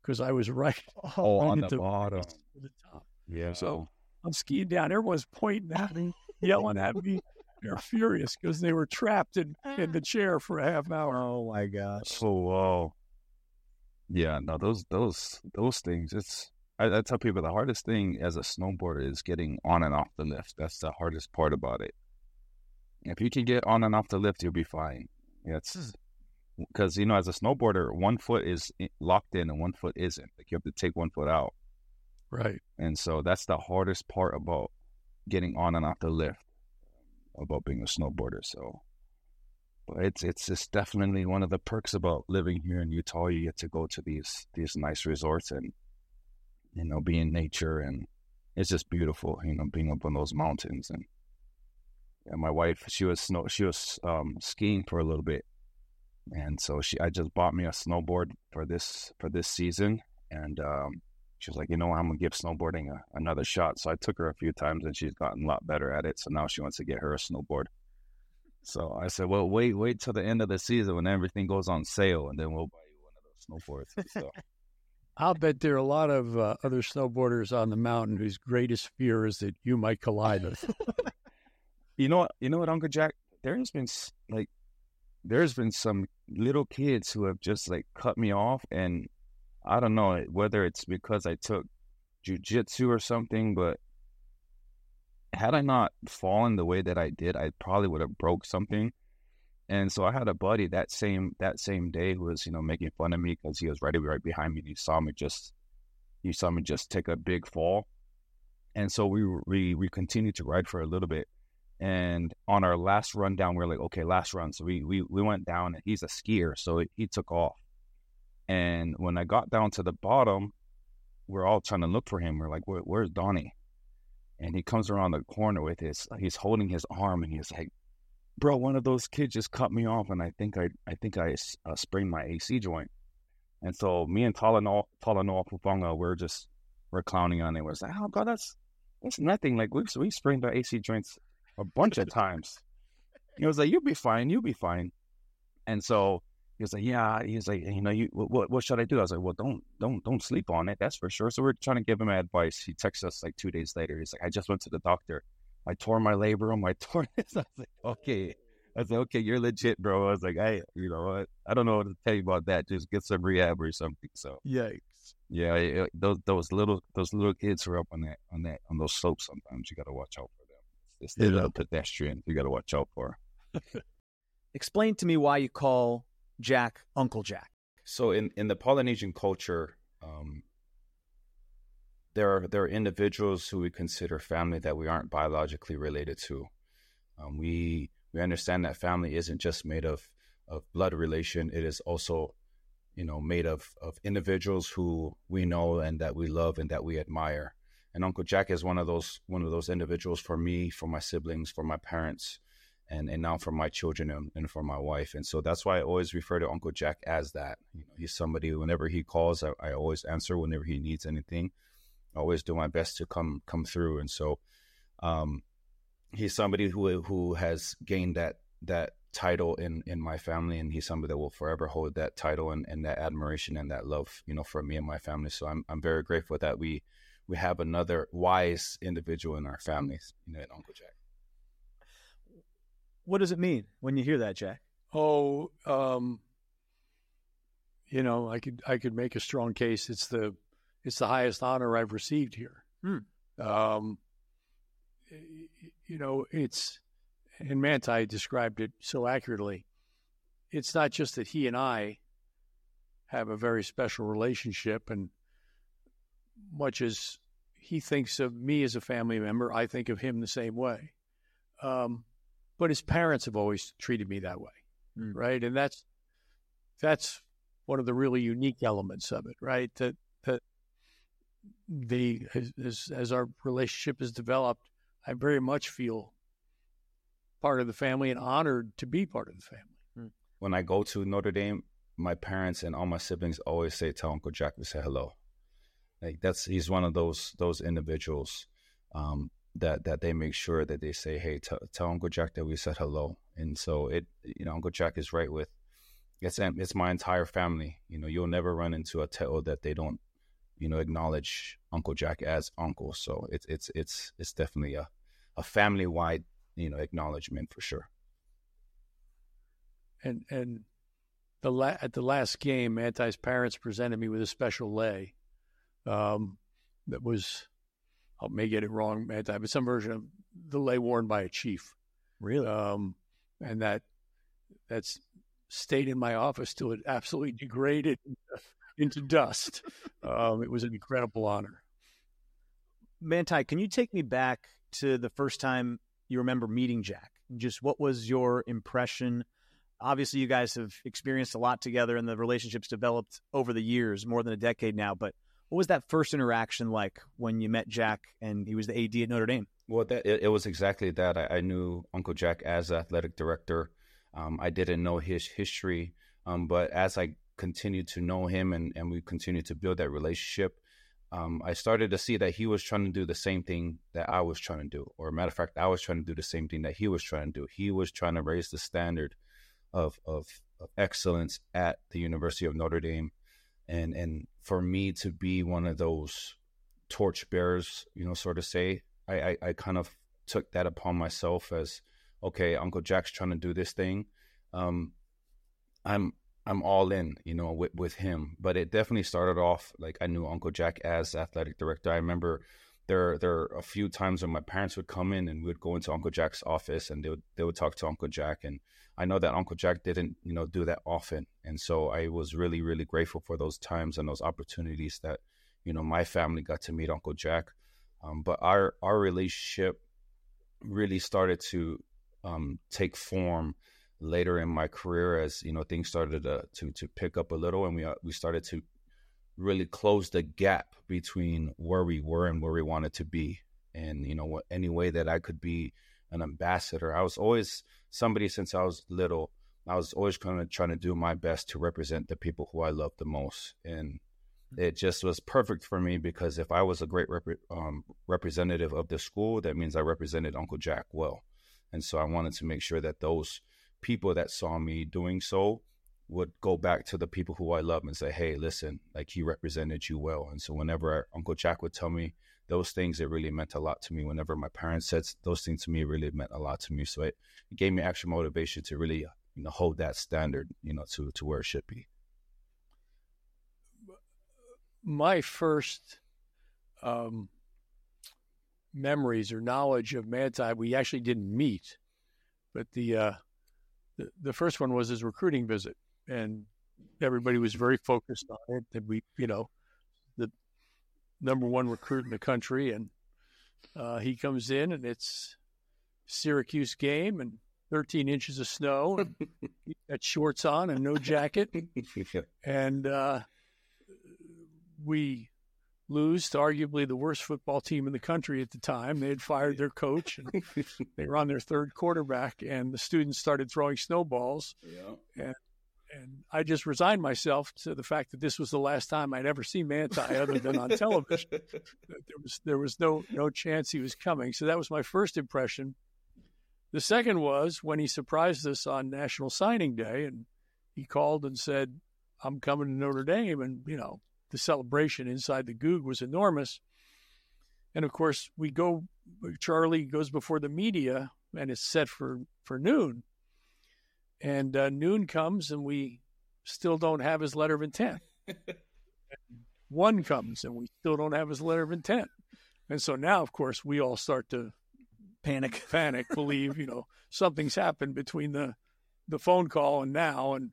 because I was right, Oh, right on at the bottom. to the top. Yeah. So I'm skiing down. Everyone's pointing at me, yelling at me. They're furious because they were trapped in, in the ah. chair for a half an hour. Oh my gosh. Oh wow. Yeah, no, those those those things. It's I, I tell people the hardest thing as a snowboarder is getting on and off the lift. That's the hardest part about it. If you can get on and off the lift, you'll be fine. Yeah, it's because you know, as a snowboarder, one foot is eh, locked in and one foot isn't. Like you have to take one foot out, Right. and so that's the hardest part about getting on and off the lift about being a snowboarder. So, but it's it's it's definitely one of the perks about living here in Utah. You get to go to these these nice resorts and you know be in nature, and it's just beautiful. You know, being up on those mountains and yeah, my wife she was snow she was um, skiing for a little bit, and so she I just bought me a snowboard for this for this season, and um, she was like, you know, I'm gonna give snowboarding a, another shot. So I took her a few times, and she's gotten a lot better at it. So now she wants to get her a snowboard. So I said, well, wait, wait till the end of the season when everything goes on sale, and then we'll buy you one of those snowboards. stuff. I'll bet there are a lot of uh, other snowboarders on the mountain whose greatest fear is that you might collide with. you know what? You know what, Uncle Jack? There has been like, there's been some little kids who have just like cut me off, and I don't know whether it's because I took jujitsu or something, but had I not fallen the way that I did, I probably would have broke something. And so I had a buddy that same that same day who was you know making fun of me because he was right right behind me. He saw me just he saw me just take a big fall, and so we we we continued to ride for a little bit. And on our last run down, we are like, okay, last run. So we we we went down, and he's a skier, so he took off. And when I got down to the bottom, we're all trying to look for him. We're like, Where, where's Donnie? And he comes around the corner with his, he's holding his arm, and he's like, bro, one of those kids just cut me off, and I think I, I think I uh, sprained my AC joint. And so me and Talanoa, Talanoa Puponga, we're just, we're clowning on it. We're like, oh, God, that's, that's nothing. Like, we've, we sprained our AC joints a bunch of times. He was like, you'll be fine, you'll be fine. And so he was like, yeah. He was like, you know, you what what should I do? I was like, well, don't don't don't sleep on it. That's for sure. So we're trying to give him advice. He texts us like two days later. He's like, I just went to the doctor. I tore my labrum. I tore this. I was like, okay. I was like, okay, you're legit, bro. I was like, I, you know what? I don't know what to tell you about that. Just get some rehab or something. So Yikes. yeah, it- those those little those little kids who are up on that on that on those slopes. Sometimes you got to watch out for them. It's the little pedestrian you got to watch out for. Explain to me why you call Jack Uncle Jack. So in, in the Polynesian culture, um, there are there are individuals who we consider family that we aren't biologically related to. Um, we we understand that family isn't just made of of blood relation; it is also, you know, made of of individuals who we know and that we love and that we admire. And Uncle Jack is one of those one of those individuals for me, for my siblings, for my parents, and and now for my children and, and for my wife. And so that's why I always refer to Uncle Jack as that. You know, he's somebody whenever he calls, I, I always answer whenever he needs anything. I always do my best to come come through. And so um, he's somebody who who has gained that that title in in my family and he's somebody that will forever hold that title and, and that admiration and that love, you know, for me and my family. So I'm I'm very grateful that we we have another wise individual in our families, you know, in Uncle Jack. What does it mean when you hear that, Jack? Oh, um, you know, I could I could make a strong case. It's the it's the highest honor I've received here. Hmm. Um, you know, it's and Manti described it so accurately. It's not just that he and I have a very special relationship, and much as he thinks of me as a family member, I think of him the same way. Um, but his parents have always treated me that way, Mm. right? And that's that's one of the really unique elements of it, right? That that the as as, as our relationship has developed, I very much feel part of the family and honored to be part of the family. when I go to Notre Dame, my parents and all my siblings always say, "Tell Uncle Jack we say hello." Like that's he's one of those those individuals um, that that they make sure that they say, "Hey, t- tell Uncle Jack that we said hello." And so it, you know, Uncle Jack is right with it's it's my entire family. You know, you'll never run into a Te'o that they don't, you know, acknowledge Uncle Jack as uncle. So it's it's it's it's definitely a a family wide you know acknowledgement for sure. and and the la- at the last game, Manti's parents presented me with a special lei um, that was I may get it wrong, Manti, but some version of the lei worn by a chief. Really? Um, and that that's stayed in my office till it absolutely degraded into dust. Um, it was an incredible honor. Manti, can you take me back to the first time you remember meeting Jack? Just what was your impression? Obviously, you guys have experienced a lot together, and the relationship's developed over the years, more than a decade now. But what was that first interaction like when you met Jack and he was the AD at Notre Dame? Well, that it, it was exactly that. I, I knew Uncle Jack as athletic director. Um, I didn't know his history, um, but as I continued to know him and, and we continued to build that relationship, um, I started to see that he was trying to do the same thing that I was trying to do. Or, matter of fact, I was trying to do the same thing that he was trying to do. He was trying to raise the standard of of, of excellence at the University of Notre Dame, and and for me to be one of those torch bearers, you know, sort of say, I, I, I kind of took that upon myself as, okay, Uncle Jack's trying to do this thing. Um, I'm I'm all in, you know, with, with him. But it definitely started off like I knew Uncle Jack as athletic director. I remember there there are a few times when my parents would come in and we'd go into Uncle Jack's office and they would they would talk to Uncle Jack and I know that Uncle Jack didn't, you know, do that often. And so I was really, really grateful for those times and those opportunities that, you know, my family got to meet Uncle Jack. Um, but our our relationship really started to um, take form later in my career as you know things started to to, to pick up a little and we uh, we started to really close the gap between where we were and where we wanted to be. And you know any way that I could be an ambassador. I was always somebody since I was little I was always kind of trying to do my best to represent the people who I love the most. And it just was perfect for me because if I was a great rep- um, representative of the school, that means I represented Uncle Jack well. And so I wanted to make sure that those people that saw me doing so would go back to the people who I love and say, hey, listen, like he represented you well. And so whenever Uncle Jack would tell me those things, it really meant a lot to me. Whenever my parents said those things to me, it really meant a lot to me. So it, it gave me extra motivation to really you know, hold that standard, you know, to, to where it should be. my first um, memories or knowledge of Manti, we actually didn't meet, but the, uh, the the first one was his recruiting visit, and everybody was very focused on it. That we, you know, the number one recruit in the country, and uh, he comes in, and it's Syracuse game, and 13 inches of snow, got shorts on and no jacket, and. Uh, we lose to arguably the worst football team in the country at the time. They had fired their coach and they were on their third quarterback and the students started throwing snowballs. Yeah. And and I just resigned myself to the fact that this was the last time I'd ever see Manti other than on television. there was there was no no chance he was coming. So that was my first impression. The second was when he surprised us on National Signing Day and he called and said, I'm coming to Notre Dame and you know, the celebration inside the Gug was enormous. And of course, we go, Charlie goes before the media and it's set for, for noon. And uh, noon comes and we still don't have his letter of intent. One comes and we still don't have his letter of intent. And so now, of course, we all start to panic, panic, believe, you know, something's happened between the, the phone call and now. And,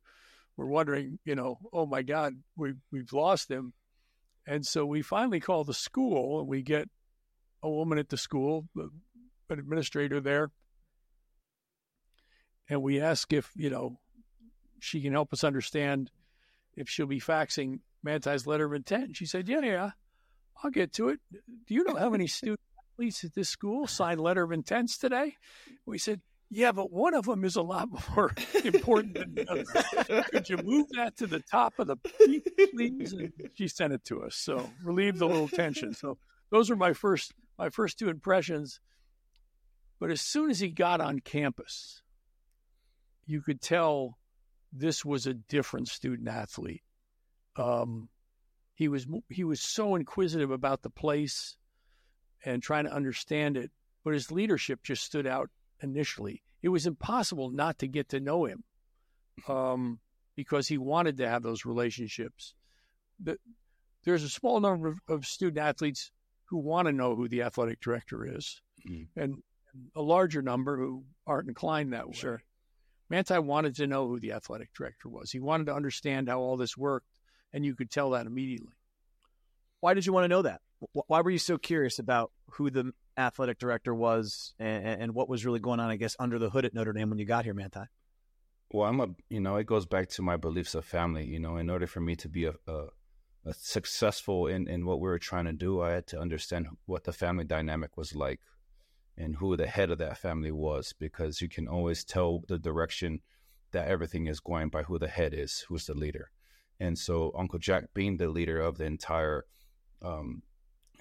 we're wondering, you know, oh my God, we we've lost him, and so we finally call the school, and we get a woman at the school, an administrator there, and we ask if you know she can help us understand if she'll be faxing Manti's letter of intent. She said, "Yeah, yeah, I'll get to it. Do you know how many student athletes at this school signed letter of intents today?" We said, "Yeah, but one of them is a lot more important than the other. Could you move that to the top of the please?" And she sent it to us, so relieved a little tension. So those were my first my first two impressions. But as soon as he got on campus, you could tell this was a different student athlete. Um, he was he was so inquisitive about the place and trying to understand it, but his leadership just stood out initially. It was impossible not to get to know him um, because he wanted to have those relationships. The, there's a small number of, of, student athletes who want to know who the athletic director is, mm. and a larger number who aren't inclined that way. Sure. Manti wanted to know who the athletic director was. He wanted to understand how all this worked, and you could tell that immediately. Why did you want to know that? Why were you so curious about who the athletic director was and, and what was really going on, I guess, under the hood at Notre Dame when you got here, Manti? Well, I'm a, you know, it goes back to my beliefs of family. You know, in order for me to be a, a, a successful in, in what we were trying to do, I had to understand what the family dynamic was like and who the head of that family was because you can always tell the direction that everything is going by who the head is, who's the leader. And so Uncle Jack being the leader of the entire um,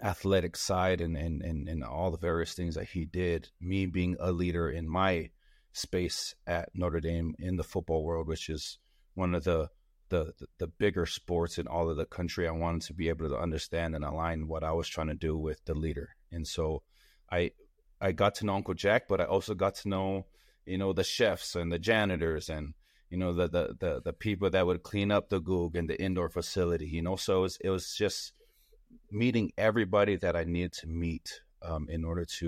athletic side and, and, and, and all the various things that he did, me being a leader in my space at Notre Dame in the football world, which is one of the the, the bigger sports in all of the country. I wanted to be able to understand and align what I was trying to do with the leader. And so I I got to know Uncle Jack, but I also got to know, you know, the chefs and the janitors and you know the the the, the people that would clean up the Gug and the indoor facility. You know, so it was, it was just meeting everybody that I needed to meet um, in order to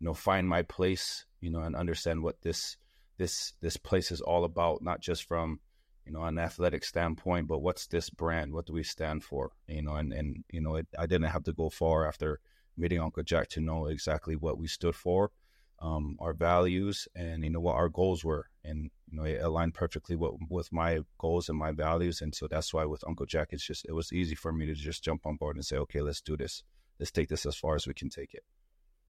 you know find my place. You know, and understand what this this this place is all about, not just from you know an athletic standpoint, but what's this brand? What do we stand for? You know, and and you know, it, I didn't have to go far after meeting Uncle Jack to know exactly what we stood for, um, our values, and you know what our goals were, and you know it aligned perfectly with with my goals and my values, and so that's why with Uncle Jack, it's just it was easy for me to just jump on board and say, okay, let's do this, let's take this as far as we can take it.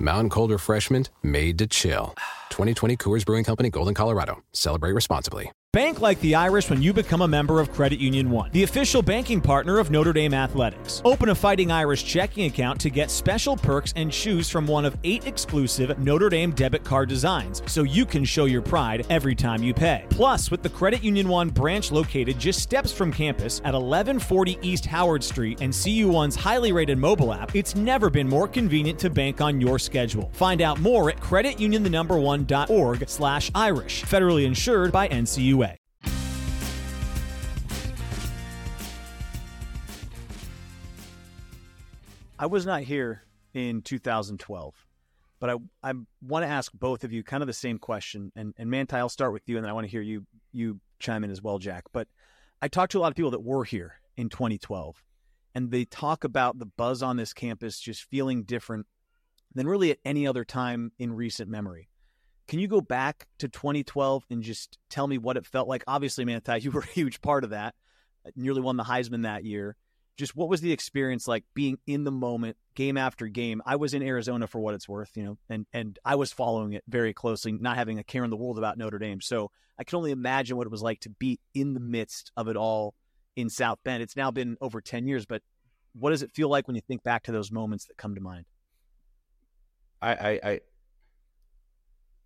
Mountain Cold Refreshment made to chill. 2020 Coors Brewing Company, Golden, Colorado. Celebrate responsibly. Bank like the Irish when you become a member of Credit Union One, the official banking partner of Notre Dame Athletics. Open a Fighting Irish checking account to get special perks and choose from one of eight exclusive Notre Dame debit card designs so you can show your pride every time you pay. Plus, with the Credit Union One branch located just steps from campus at 1140 East Howard Street and CU1's highly rated mobile app, it's never been more convenient to bank on your schedule. Find out more at creditunionthenumber1.org slash Irish. Federally insured by NCUA. I was not here in 2012, but I I want to ask both of you kind of the same question. And and Manti, I'll start with you, and then I want to hear you you chime in as well, Jack. But I talked to a lot of people that were here in 2012, and they talk about the buzz on this campus just feeling different than really at any other time in recent memory. Can you go back to 2012 and just tell me what it felt like? Obviously, Manti, you were a huge part of that. Nearly won the Heisman that year just what was the experience like being in the moment game after game i was in arizona for what it's worth you know and and i was following it very closely not having a care in the world about notre dame so i can only imagine what it was like to be in the midst of it all in South Bend. It's now been over 10 years, but what does it feel like when you think back to those moments that come to mind? I, I, I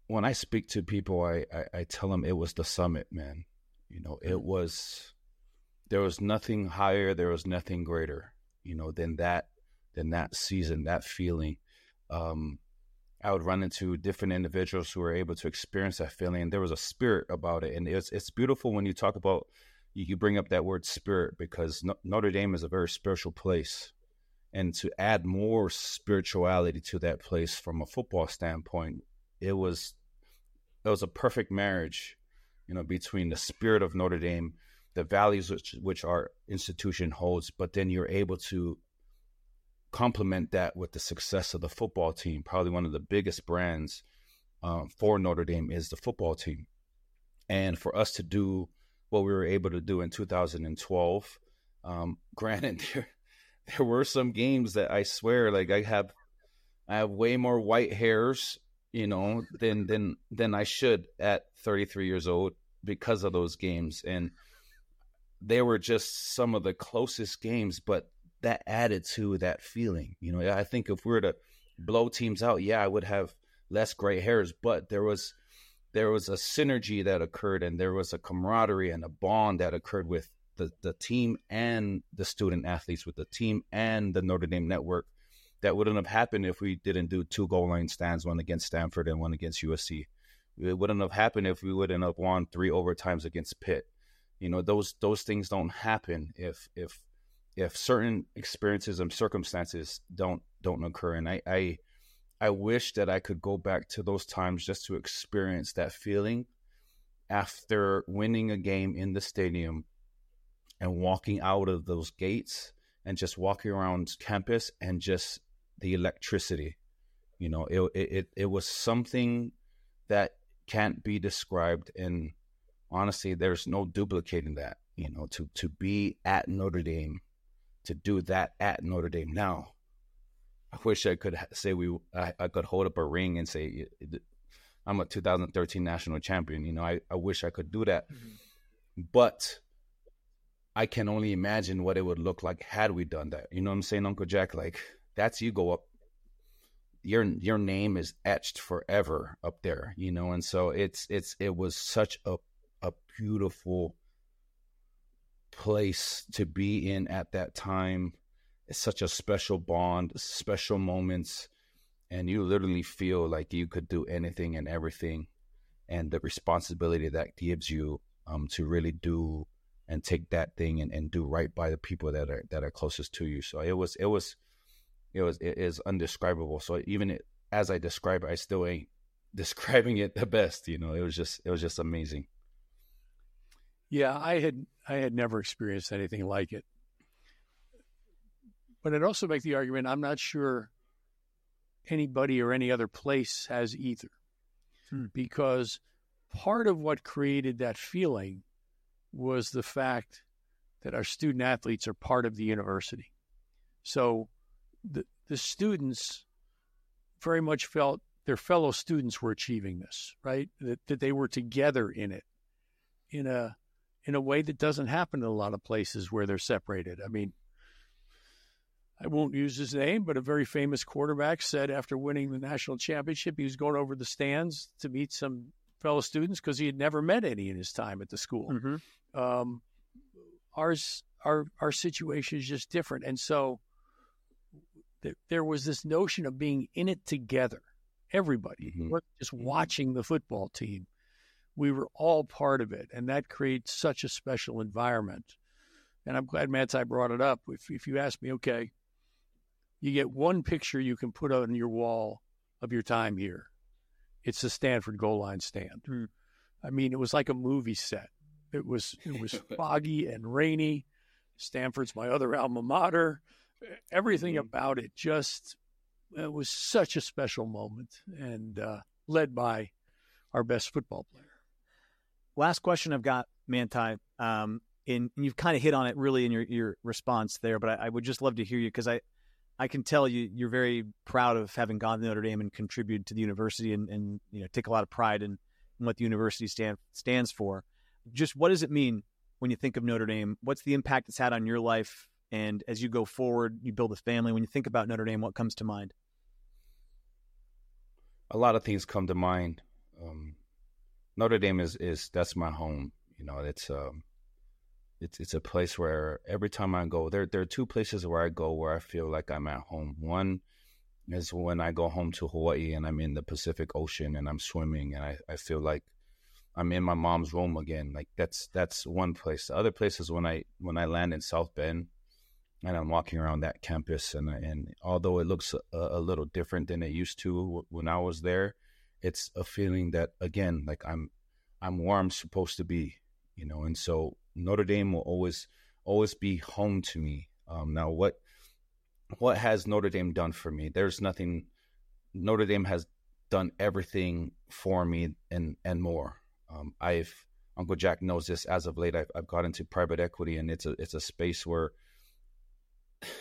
when I speak to people, I, I, I tell them it was the summit, man. You know, it mm-hmm. was there was nothing higher, there was nothing greater, you know, than that than that season, that feeling. Um, I would run into different individuals who were able to experience that feeling. There was a spirit about it, and it's it's beautiful when you talk about you, bring up that word spirit because no, Notre Dame is a very spiritual place, and to add more spirituality to that place from a football standpoint, it was it was a perfect marriage, you know, between the spirit of Notre Dame, the values which which our institution holds, but then you're able to complement that with the success of the football team. Probably one of the biggest brands um, for Notre Dame is the football team, and for us to do what we were able to do in 2012, um, granted there there were some games that I swear, like I have I have way more white hairs you know, than than than I should at 33 years old because of those games. And they were just some of the closest games, but that added to that feeling. You know, I think if we were to blow teams out, yeah, I would have less gray hairs, but there was there was a synergy that occurred and there was a camaraderie and a bond that occurred with the, the team and the student athletes with the team and the Notre Dame network that wouldn't have happened if we didn't do two goal line stands, one against Stanford and one against USC. It wouldn't have happened if we wouldn't have won three overtimes against Pitt. You know, those those things don't happen if if if certain experiences and circumstances don't don't occur. And I I, I wish that I could go back to those times just to experience that feeling after winning a game in the stadium and walking out of those gates and just walking around campus and just the electricity. You know, it it it was something that can't be described, and honestly, there's no duplicating that. You know, to to be at Notre Dame, to do that at Notre Dame. Now, I wish I could say we I, I could hold up a ring and say I'm a 2013 national champion. You know, I, I wish I could do that, mm-hmm. but I can only imagine what it would look like had we done that. You know what I'm saying, Uncle Jack? Like that's you go up your your name is etched forever up there you know and so it's it's it was such a a beautiful place to be in at that time it's such a special bond special moments and you literally feel like you could do anything and everything and the responsibility that gives you um to really do and take that thing and, and do right by the people that are that are closest to you so it was it was it was it is undescribable. So even it, as I describe it, I still ain't describing it the best. You know, it was just it was just amazing. Yeah, I had I had never experienced anything like it. But I'd also make the argument I'm not sure anybody or any other place has either. Hmm. Because part of what created that feeling was the fact that our student athletes are part of the university. So the, the students very much felt their fellow students were achieving this, right? That, that they were together in it in a in a way that doesn't happen in a lot of places where they're separated. I mean, I won't use his name, but a very famous quarterback said after winning the national championship, he was going over the stands to meet some fellow students because he had never met any in his time at the school. Mm-hmm. Um, ours, our our situation is just different, and so there was this notion of being in it together. Everybody, mm-hmm. just watching the football team. We were all part of it, and that creates such a special environment. And I'm glad Manti brought it up. If, if you ask me, okay, you get one picture you can put on your wall of your time here. It's the Stanford goal line stand. Mm. I mean, it was like a movie set. It was it was foggy and rainy. Stanford's my other alma mater everything mm-hmm. about it just it was such a special moment and uh, led by our best football player. Last question I've got, Manti. Um, in you've kind of hit on it really in your, your response there, but I, I would just love to hear you because I, I can tell you you're very proud of having gone to Notre Dame and contributed to the university and, and you know take a lot of pride in, in what the university stand, stands for. Just what does it mean when you think of Notre Dame? What's the impact it's had on your life? And as you go forward, you build a family. When you think about Notre Dame, what comes to mind? A lot of things come to mind. Um, Notre Dame is is that's my home. You know, it's um, it's it's a place where every time I go, there there are two places where I go where I feel like I'm at home. One is when I go home to Hawaii and I'm in the Pacific Ocean and I'm swimming and I, I feel like I'm in my mom's room again. Like that's that's one place. The other place is when I when I land in South Bend and I'm walking around that campus and and although it looks a, a little different than it used to when I was there, it's a feeling that again like I'm I'm where I'm supposed to be, you know. And so Notre Dame will always always be home to me. Um, now what what has Notre Dame done for me? There's nothing. Notre Dame has done everything for me and and more. Um, I've Uncle Jack knows this. As of late, I've, I've got into private equity, and it's a it's a space where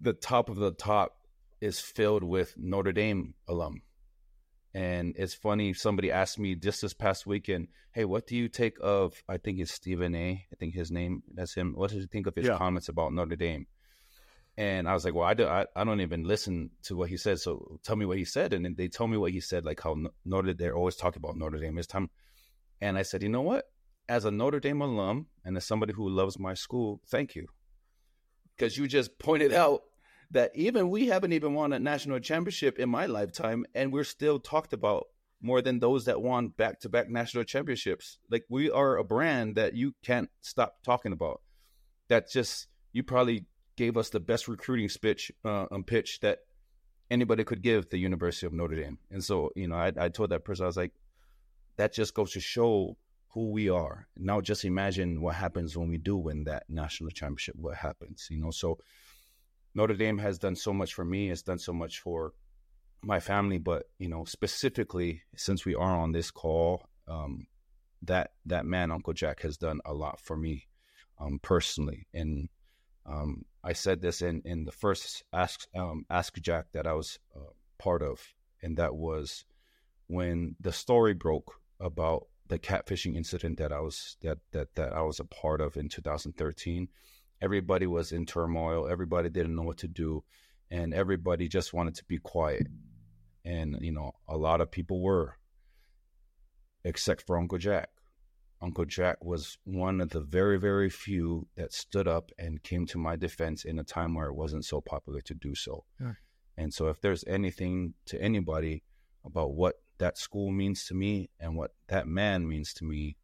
the top of the top is filled with Notre Dame alum. And it's funny, somebody asked me just this past weekend, hey, what do you take of, I think it's Stephen A. I think his name, that's him. What did you think of his yeah. comments about Notre Dame? And I was like, well, I, do, I, I don't even listen to what he said. So tell me what he said. And they told me what he said, like how Notre they're always talking about Notre Dame. This time, and I said, you know what? As a Notre Dame alum and as somebody who loves my school, thank you, because you just pointed out that even we haven't even won a national championship in my lifetime, and we're still talked about more than those that won back to back national championships. Like we are a brand that you can't stop talking about. That just you probably gave us the best recruiting pitch uh, um, pitch that anybody could give the University of Notre Dame. And so, you know, I, I told that person, I was like, that just goes to show who we are. Now, just imagine what happens when we do win that national championship. What happens, you know? So, Notre Dame has done so much for me. It's done so much for my family, but you know, specifically since we are on this call, um, that that man, Uncle Jack, has done a lot for me um, personally, and um, I said this in, in the first Ask um, Ask Jack that I was uh, part of, and that was when the story broke about the catfishing incident that I was that that that I was a part of in 2013. Everybody was in turmoil. Everybody didn't know what to do, and everybody just wanted to be quiet. And you know, a lot of people were, except for Uncle Jack. Uncle Jack was one of the very, very few that stood up and came to my defense in a time where it wasn't so popular to do so. Yeah. And so, if there's anything to anybody about what that school means to me and what that man means to me,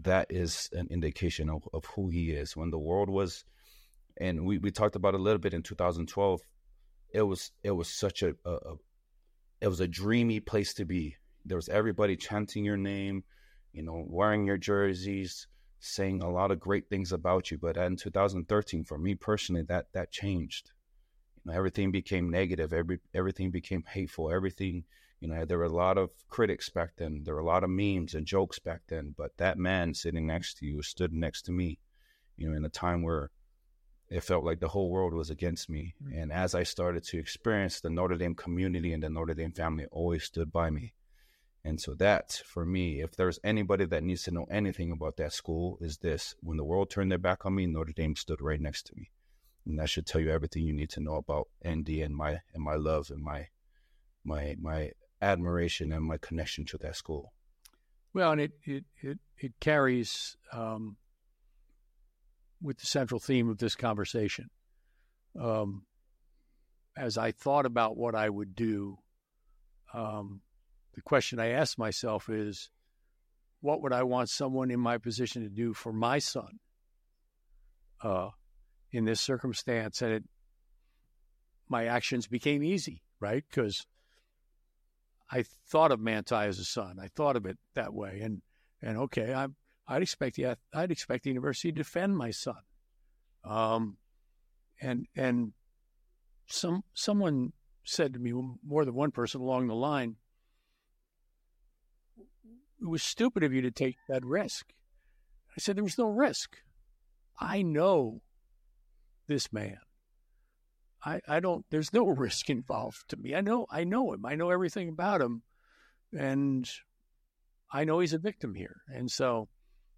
that is an indication of, of who he is. When the world was, and we, we talked about a little bit in 2012, it was it was such a, a, a it was a dreamy place to be. There was everybody chanting your name you know, wearing your jerseys, saying a lot of great things about you. But in 2013, for me personally, that that changed. You know, everything became negative. Every everything became hateful. Everything, you know, there were a lot of critics back then. There were a lot of memes and jokes back then. But that man sitting next to you stood next to me. You know, in a time where it felt like the whole world was against me. Mm-hmm. And as I started to experience the Notre Dame community and the Notre Dame family always stood by me. And so that, for me, if there's anybody that needs to know anything about that school, is this: when the world turned their back on me, Notre Dame stood right next to me, and that should tell you everything you need to know about ND and my and my love and my my my admiration and my connection to that school. Well, and it it it, it carries um, with the central theme of this conversation. Um, as I thought about what I would do. Um, the question I asked myself is, what would I want someone in my position to do for my son uh, in this circumstance? And it, my actions became easy, right? Because I thought of Manti as a son. I thought of it that way, and and okay, I'm I'd expect the I'd expect the university to defend my son. Um, and and some someone said to me more than one person along the line, it was stupid of you to take that risk. I said, there was no risk. I know this man. I, I don't, there's no risk involved to me. I know, I know him. I know everything about him. And I know he's a victim here. And so,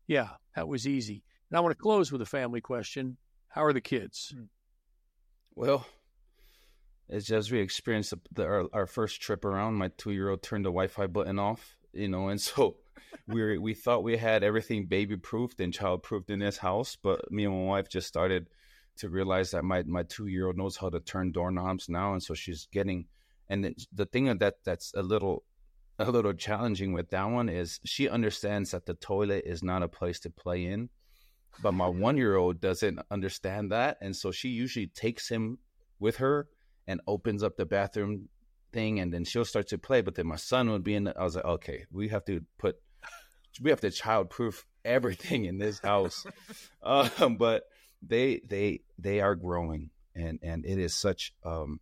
yeah, that was easy. And I want to close with a family question. How are the kids? Hmm. Well, as just we experienced the, the, our, our first trip around. My two year old turned the Wi Fi button off, you know, and so we we thought we had everything baby proofed and child proofed in this house, but me and my wife just started to realize that my my two year old knows how to turn doorknobs now, and so she's getting. And the thing that that's a little a little challenging with that one is she understands that the toilet is not a place to play in, but my one year old doesn't understand that, and so she usually takes him with her and opens up the bathroom thing, and then she'll start to play. But then my son would be in. The, I was like, okay, we have to put we have to child proof everything in this house. um, but they they they are growing, and and it is such um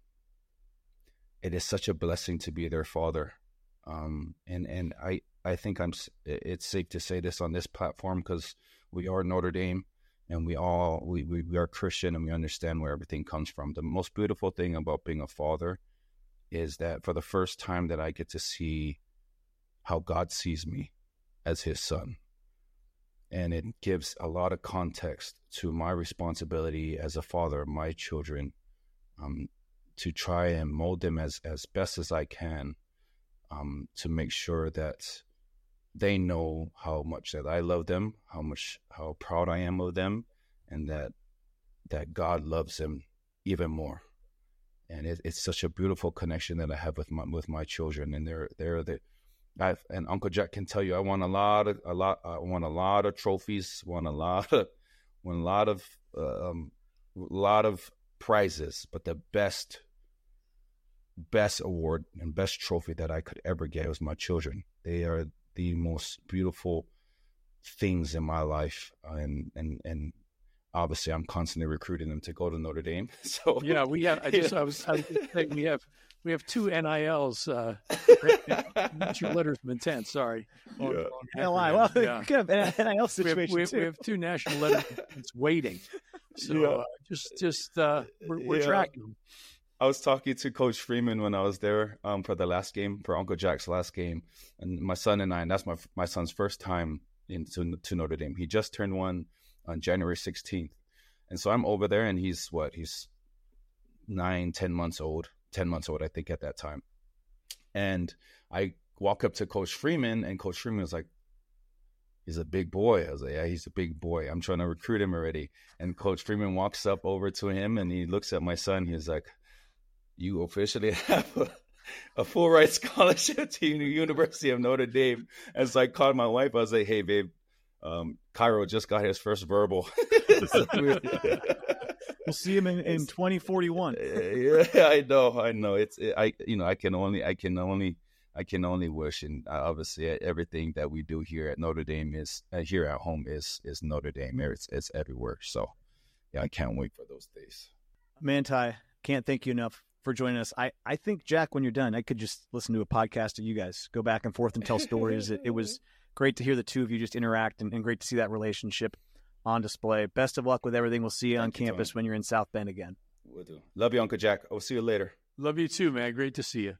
it is such a blessing to be their father. Um, and and I I think I'm it's safe to say this on this platform because we are Notre Dame and we all we, we, we are Christian and we understand where everything comes from. The most beautiful thing about being a father is that for the first time that I get to see how God sees me as his son. And it gives a lot of context to my responsibility as a father my children um, to try and mold them as, as best as I can um, to make sure that they know how much that I love them, how much how proud I am of them, and that that God loves them even more. And it, it's such a beautiful connection that I have with my with my children, and they're they're the I, and Uncle Jack can tell you, I won a lot of a lot. I won a lot of trophies. Won a lot of won a lot of uh, um, a lot of prizes. But the best best award and best trophy that I could ever get was my children. They are the most beautiful things in my life, and and and obviously I'm constantly recruiting them to go to Notre Dame. So yeah, we have. I just I was, I was we have we have two NILs. Uh, your letters of intent. Sorry. Yeah. NIL. Well, yeah. could have NIL situation we have, we have, too. We have two national letters waiting. So yeah. uh, just just uh, we're, we're yeah. tracking. I was talking to Coach Freeman when I was there um, for the last game for Uncle Jack's last game, and my son and I, and that's my my son's first time into to Notre Dame. He just turned one on January 16th, and so I'm over there, and he's what he's nine, ten months old, 10 months old, I think, at that time. And I walk up to Coach Freeman, and Coach Freeman was like, He's a big boy. I was like, Yeah, he's a big boy. I'm trying to recruit him already. And Coach Freeman walks up over to him and he looks at my son. He's like, You officially have a, a full ride scholarship to the University of Notre Dame. And so I called my wife. I was like, Hey, babe, um, Cairo just got his first verbal. we'll see him in, in 2041. yeah, I know, I know. It's it, I, you know, I can only, I can only, I can only wish, and uh, obviously everything that we do here at Notre Dame is uh, here at home is is Notre Dame. It's it's everywhere. So, yeah, I can't wait for those days. Manti, can't thank you enough for joining us. I, I think Jack, when you're done, I could just listen to a podcast of you guys go back and forth and tell stories. it, it was great to hear the two of you just interact and, and great to see that relationship on display. Best of luck with everything. We'll see you Thank on you, campus Tony. when you're in South Bend again. Will do. Love you, Uncle Jack. I'll see you later. Love you too, man. Great to see you.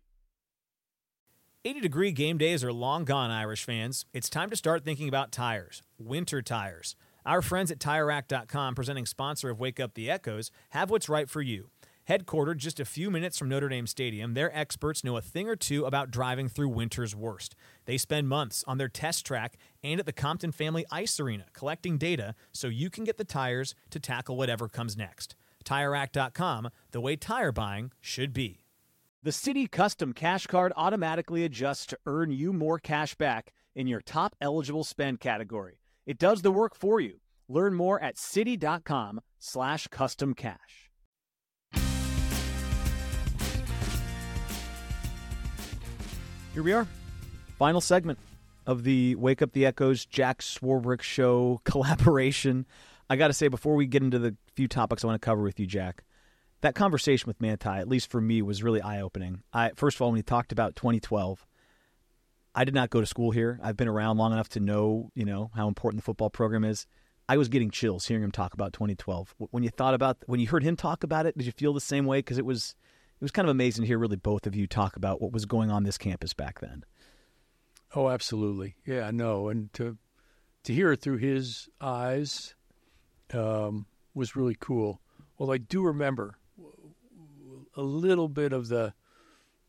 80 degree game days are long gone, Irish fans. It's time to start thinking about tires, winter tires. Our friends at TireRack.com, presenting sponsor of Wake Up the Echoes, have what's right for you. Headquartered just a few minutes from Notre Dame Stadium, their experts know a thing or two about driving through winter's worst. They spend months on their test track and at the Compton Family Ice Arena collecting data so you can get the tires to tackle whatever comes next. TireRack.com, the way tire buying should be. The Citi Custom Cash Card automatically adjusts to earn you more cash back in your top eligible spend category. It does the work for you. Learn more at citi.com slash custom cash. Here we are. Final segment of the Wake Up the Echoes Jack Swarbrick Show collaboration. I got to say, before we get into the few topics I want to cover with you, Jack, that conversation with Manti, at least for me, was really eye opening. I First of all, when he talked about 2012, I did not go to school here. I've been around long enough to know, you know, how important the football program is. I was getting chills hearing him talk about 2012. When you thought about, when you heard him talk about it, did you feel the same way? Because it was it was kind of amazing to hear really both of you talk about what was going on this campus back then. Oh, absolutely. Yeah, no, and to to hear it through his eyes, um, was really cool. Well, I do remember a little bit of the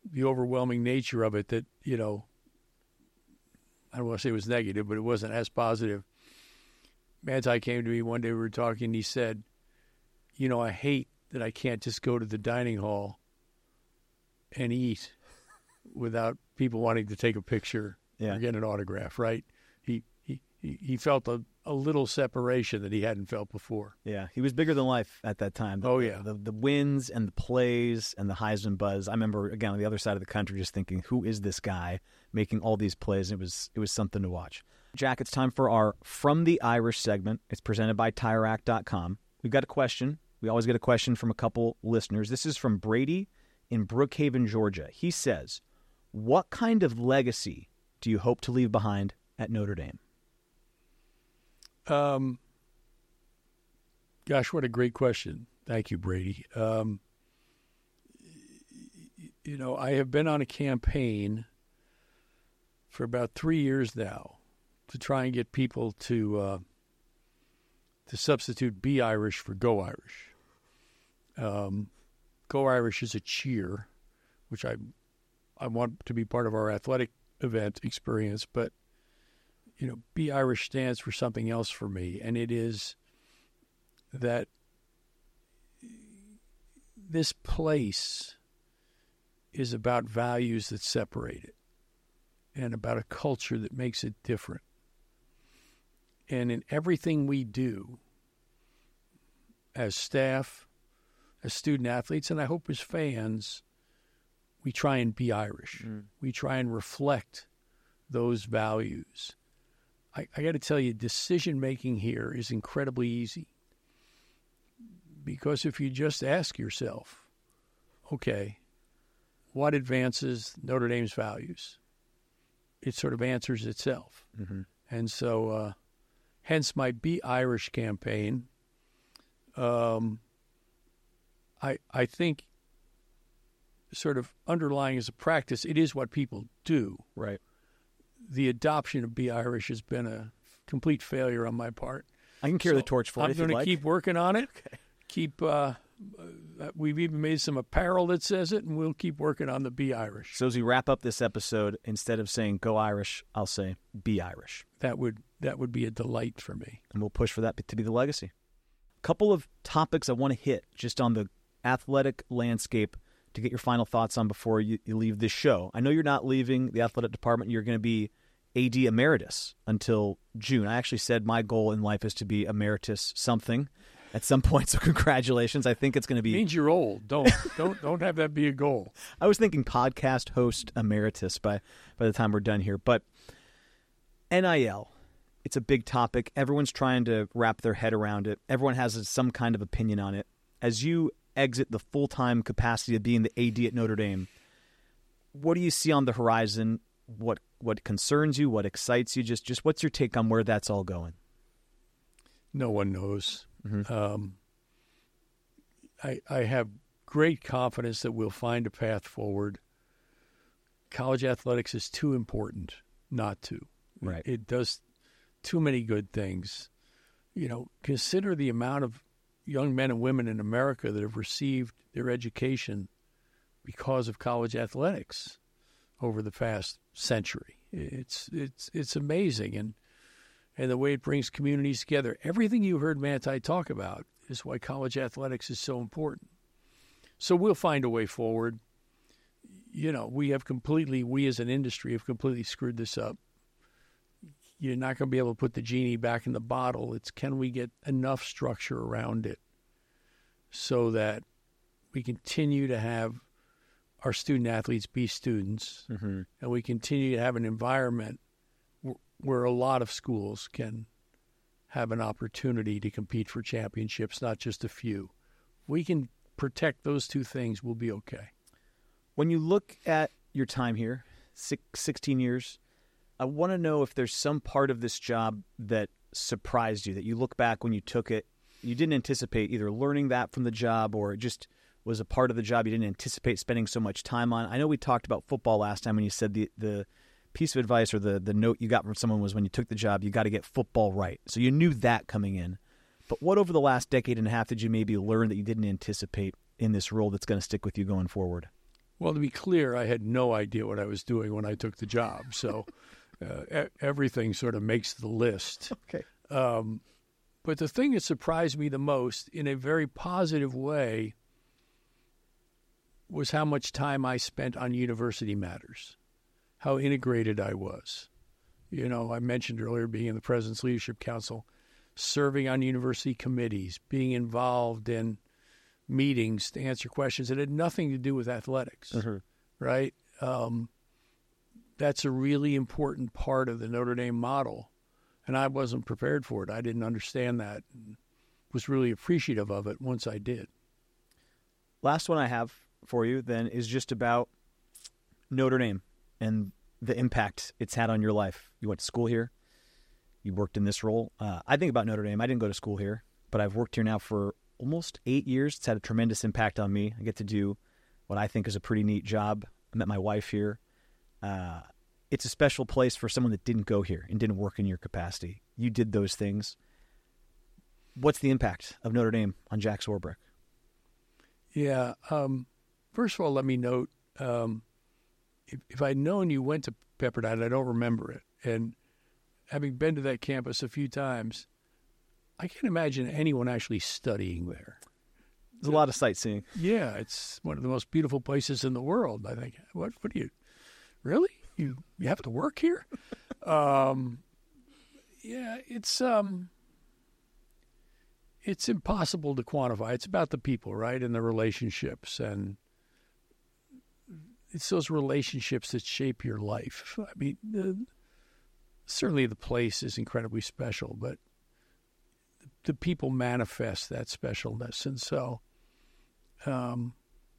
the overwhelming nature of it. That you know, I don't want to say it was negative, but it wasn't as positive. Manti came to me one day. We were talking. And he said, "You know, I hate that I can't just go to the dining hall and eat without people wanting to take a picture Yeah. or get an autograph." Right? He he he felt a, a little separation that he hadn't felt before. Yeah, he was bigger than life at that time. The- Oh, yeah. the the wins and the plays and the Heisman buzz. I remember again on the other side of the country, just thinking, who is this guy making all these plays? It was it was something to watch. Jack, it's time for our From the Irish segment. It's presented by TireRack.com. We've got a question. We always get a question from a couple listeners. This is from Brady in Brookhaven, Georgia. He says, "What kind of legacy do you hope to leave behind at Notre Dame?" Um, gosh, what a great question. Thank you, Brady. Um, you know, I have been on a campaign for about three years now to try and get people to uh, to substitute "Be Irish" for "Go Irish." Um, "Go Irish" is a cheer, which I I want to be part of our athletic event experience, but you know, Be Irish stands for something else for me, and it is that this place is about values that separate it and about a culture that makes it different. And in everything we do as staff, as student athletes, and I hope as fans, we try and be Irish. We try and reflect those values. I, I got to tell you, decision making here is incredibly easy. Because if you just ask yourself, okay, what advances Notre Dame's values? It sort of answers itself. Mm-hmm. And so, uh, hence my Be Irish campaign. Um, I I think sort of underlying as a practice, it is what people do. Right. The adoption of Be Irish has been a complete failure on my part. I can carry the torch for I'm it if you'd going to like. keep working on it. Okay. Keep. Uh, uh, we've even made some apparel that says it, and we'll keep working on the Be Irish. So as we wrap up this episode, instead of saying "Go Irish," I'll say "Be Irish," That would that would be a delight for me. and we'll push for that to be the legacy. A couple of topics I want to hit just on the athletic landscape to get your final thoughts on before you, you leave this show. I know you're not leaving the athletic department; you're going to be AD emeritus until June. I actually said my goal in life is to be emeritus something at some point. So congratulations! I think it's going to be means you're old. Don't don't don't have that be a goal. I was thinking podcast host emeritus by by the time we're done here, but NIL, it's a big topic. Everyone's trying to wrap their head around it. Everyone has some kind of opinion on it. As you exit the full time capacity of being the AD at Notre Dame, what do you see on the horizon? What what concerns you? What excites you? Just just what's your take on where that's all going? No one knows. Um, I I have great confidence that we'll find a path forward. College athletics is too important not to. Right. It does too many good things. You know, consider the amount of young men and women in America that have received their education because of college athletics over the past century. It's it's it's amazing and and the way it brings communities together. Everything you heard Manti talk about is why college athletics is so important. So we'll find a way forward. You know, we have completely, we as an industry have completely screwed this up. You're not going to be able to put the genie back in the bottle. It's can we get enough structure around it so that we continue to have our student athletes be students Mm-hmm. and we continue to have an environment wh- where a lot of schools can have an opportunity to compete for championships, not just a few. We can protect those two things, we'll be okay. When you look at your time here, six, 16 years, I want to know if there's some part of this job that surprised you, that you look back when you took it, you didn't anticipate either learning that from the job or it just was a part of the job you didn't anticipate spending so much time on. I know we talked about football last time when you said the, the piece of advice or the, the note you got from someone was when you took the job, you got to get football right. So you knew that coming in. But what over the last decade and a half did you maybe learn that you didn't anticipate in this role that's going to stick with you going forward? Well, to be clear, I had no idea what I was doing when I took the job. So uh, everything sort of makes the list. Okay. Um, but the thing that surprised me the most, in a very positive way, was how much time I spent on university matters, how integrated I was. You know, I mentioned earlier being in the President's Leadership Council, serving on university committees, being involved in meetings to answer questions that had nothing to do with athletics, mm-hmm. right? Um, that's a really important part of the Notre Dame model. And I wasn't prepared for it. I didn't understand that. Was really appreciative of it once I did. Last one I have for you then is just about Notre Dame and the impact it's had on your life. You went to school here. You worked in this role. Uh, I think about Notre Dame. I didn't go to school here, but I've worked here now for almost eight years. It's had a tremendous impact on me. I get to do what I think is a pretty neat job. I met my wife here. Uh, it's a special place for someone that didn't go here and didn't work in your capacity. You did those things. What's the impact of Notre Dame on Jack Swarbrick? Yeah. Um, first of all, let me note um, if, if I'd known you went to Pepperdine, I don't remember it. And having been to that campus a few times, I can't imagine anyone actually studying there. There's a lot of sightseeing. Yeah, it's one of the most beautiful places in the world. I think. What? What do you? Really? You you have to work here? um, yeah, it's um, it's impossible to quantify. It's about the people, right, and the relationships, and it's those relationships that shape your life. I mean, the, certainly the place is incredibly special, but the people manifest that specialness, and so um,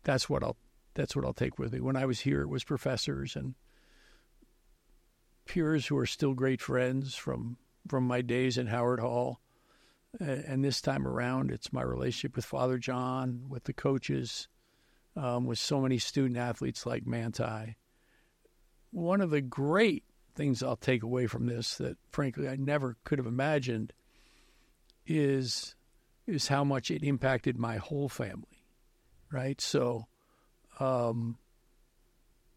that's what I'll that's what I'll take with me. When I was here, it was professors and peers who are still great friends from from my days in Howard Hall, and this time around, it's my relationship with Father John, with the coaches, um, with so many student athletes like Manti. One of the great things I'll take away from this that, frankly, I never could have imagined is is how much it impacted my whole family, right? So, um,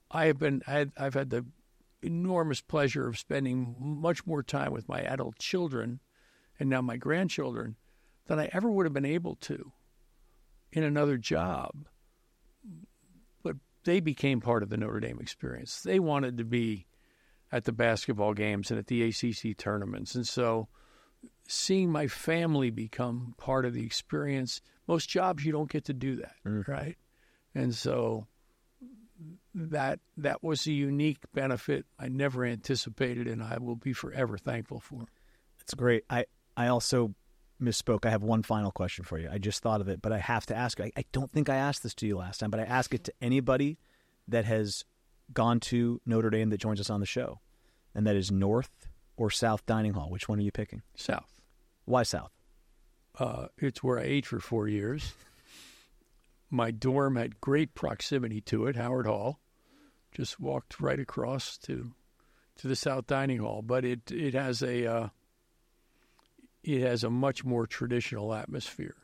I have been I have had the enormous pleasure of spending much more time with my adult children and now my grandchildren than I ever would have been able to in another job. But they became part of the Notre Dame experience. They wanted to be at the basketball games and at the ACC tournaments, and so seeing my family become part of the experience. Most jobs you don't get to do that, mm. right? And so that that was a unique benefit I never anticipated, and I will be forever thankful for. That's great. I I also misspoke. I have one final question for you. I just thought of it, but I have to ask. I, I don't think I asked this to you last time, but I ask it to anybody that has gone to Notre Dame that joins us on the show, and that is North or South Dining Hall. Which one are you picking? South. Why South? Uh, it's where I ate for four years. My dorm had great proximity to it, Howard Hall. Just walked right across to to the South Dining Hall, but it it has a uh, it has a much more traditional atmosphere.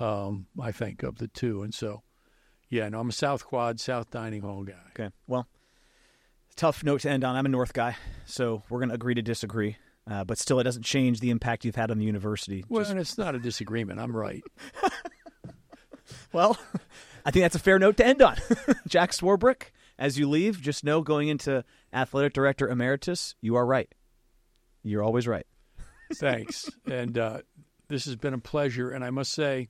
Um, I think of the two, and so yeah, no, I'm a South Quad, South Dining Hall guy. Okay, well, tough note to end on. I'm a North guy, so we're going to agree to disagree. Uh, but still, it doesn't change the impact you've had on the university. Well, Just... and it's not a disagreement. I'm right. well, I think that's a fair note to end on. Jack Swarbrick, as you leave, just know going into athletic director emeritus, you are right. You're always right. Thanks. And uh, this has been a pleasure. And I must say,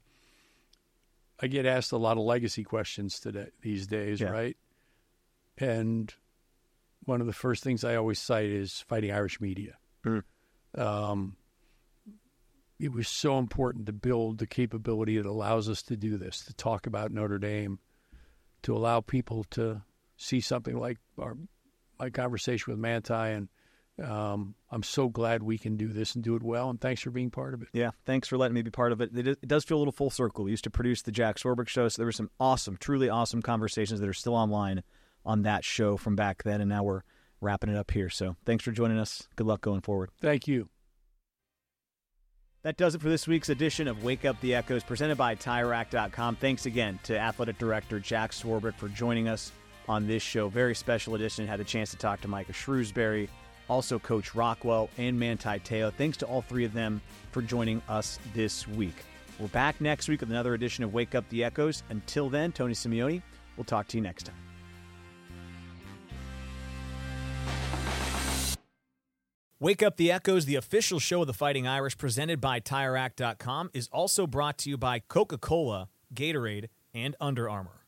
I get asked a lot of legacy questions today these days, yeah. right? And one of the first things I always cite is fighting Irish media. Mm. Um, it was so important to build the capability that allows us to do this, to talk about Notre Dame, to allow people to see something like our my conversation with Manti, and um, I'm so glad we can do this and do it well. And thanks for being part of it. Yeah, thanks for letting me be part of it. It, it does feel a little full circle. We used to produce the Jack Swarbrick show, so there were some awesome, truly awesome conversations that are still online on that show from back then, and now we're wrapping it up here. So thanks for joining us. Good luck going forward. Thank you. That does it for this week's edition of Wake Up the Echoes presented by TireRack.com. Thanks again to Athletic Director Jack Swarbrick for joining us on this show. Very special edition. Had the chance to talk to Micah Shrewsberry, also Coach Rockwell and Manti Te'o. Thanks to all three of them for joining us this week. We're back next week with another edition of Wake Up the Echoes. Until then, Tony Simeone, we'll talk to you next time. Wake Up the Echoes, the official show of the Fighting Irish, presented by TireRack.com, is also brought to you by Coca Cola, Gatorade, and Under Armour.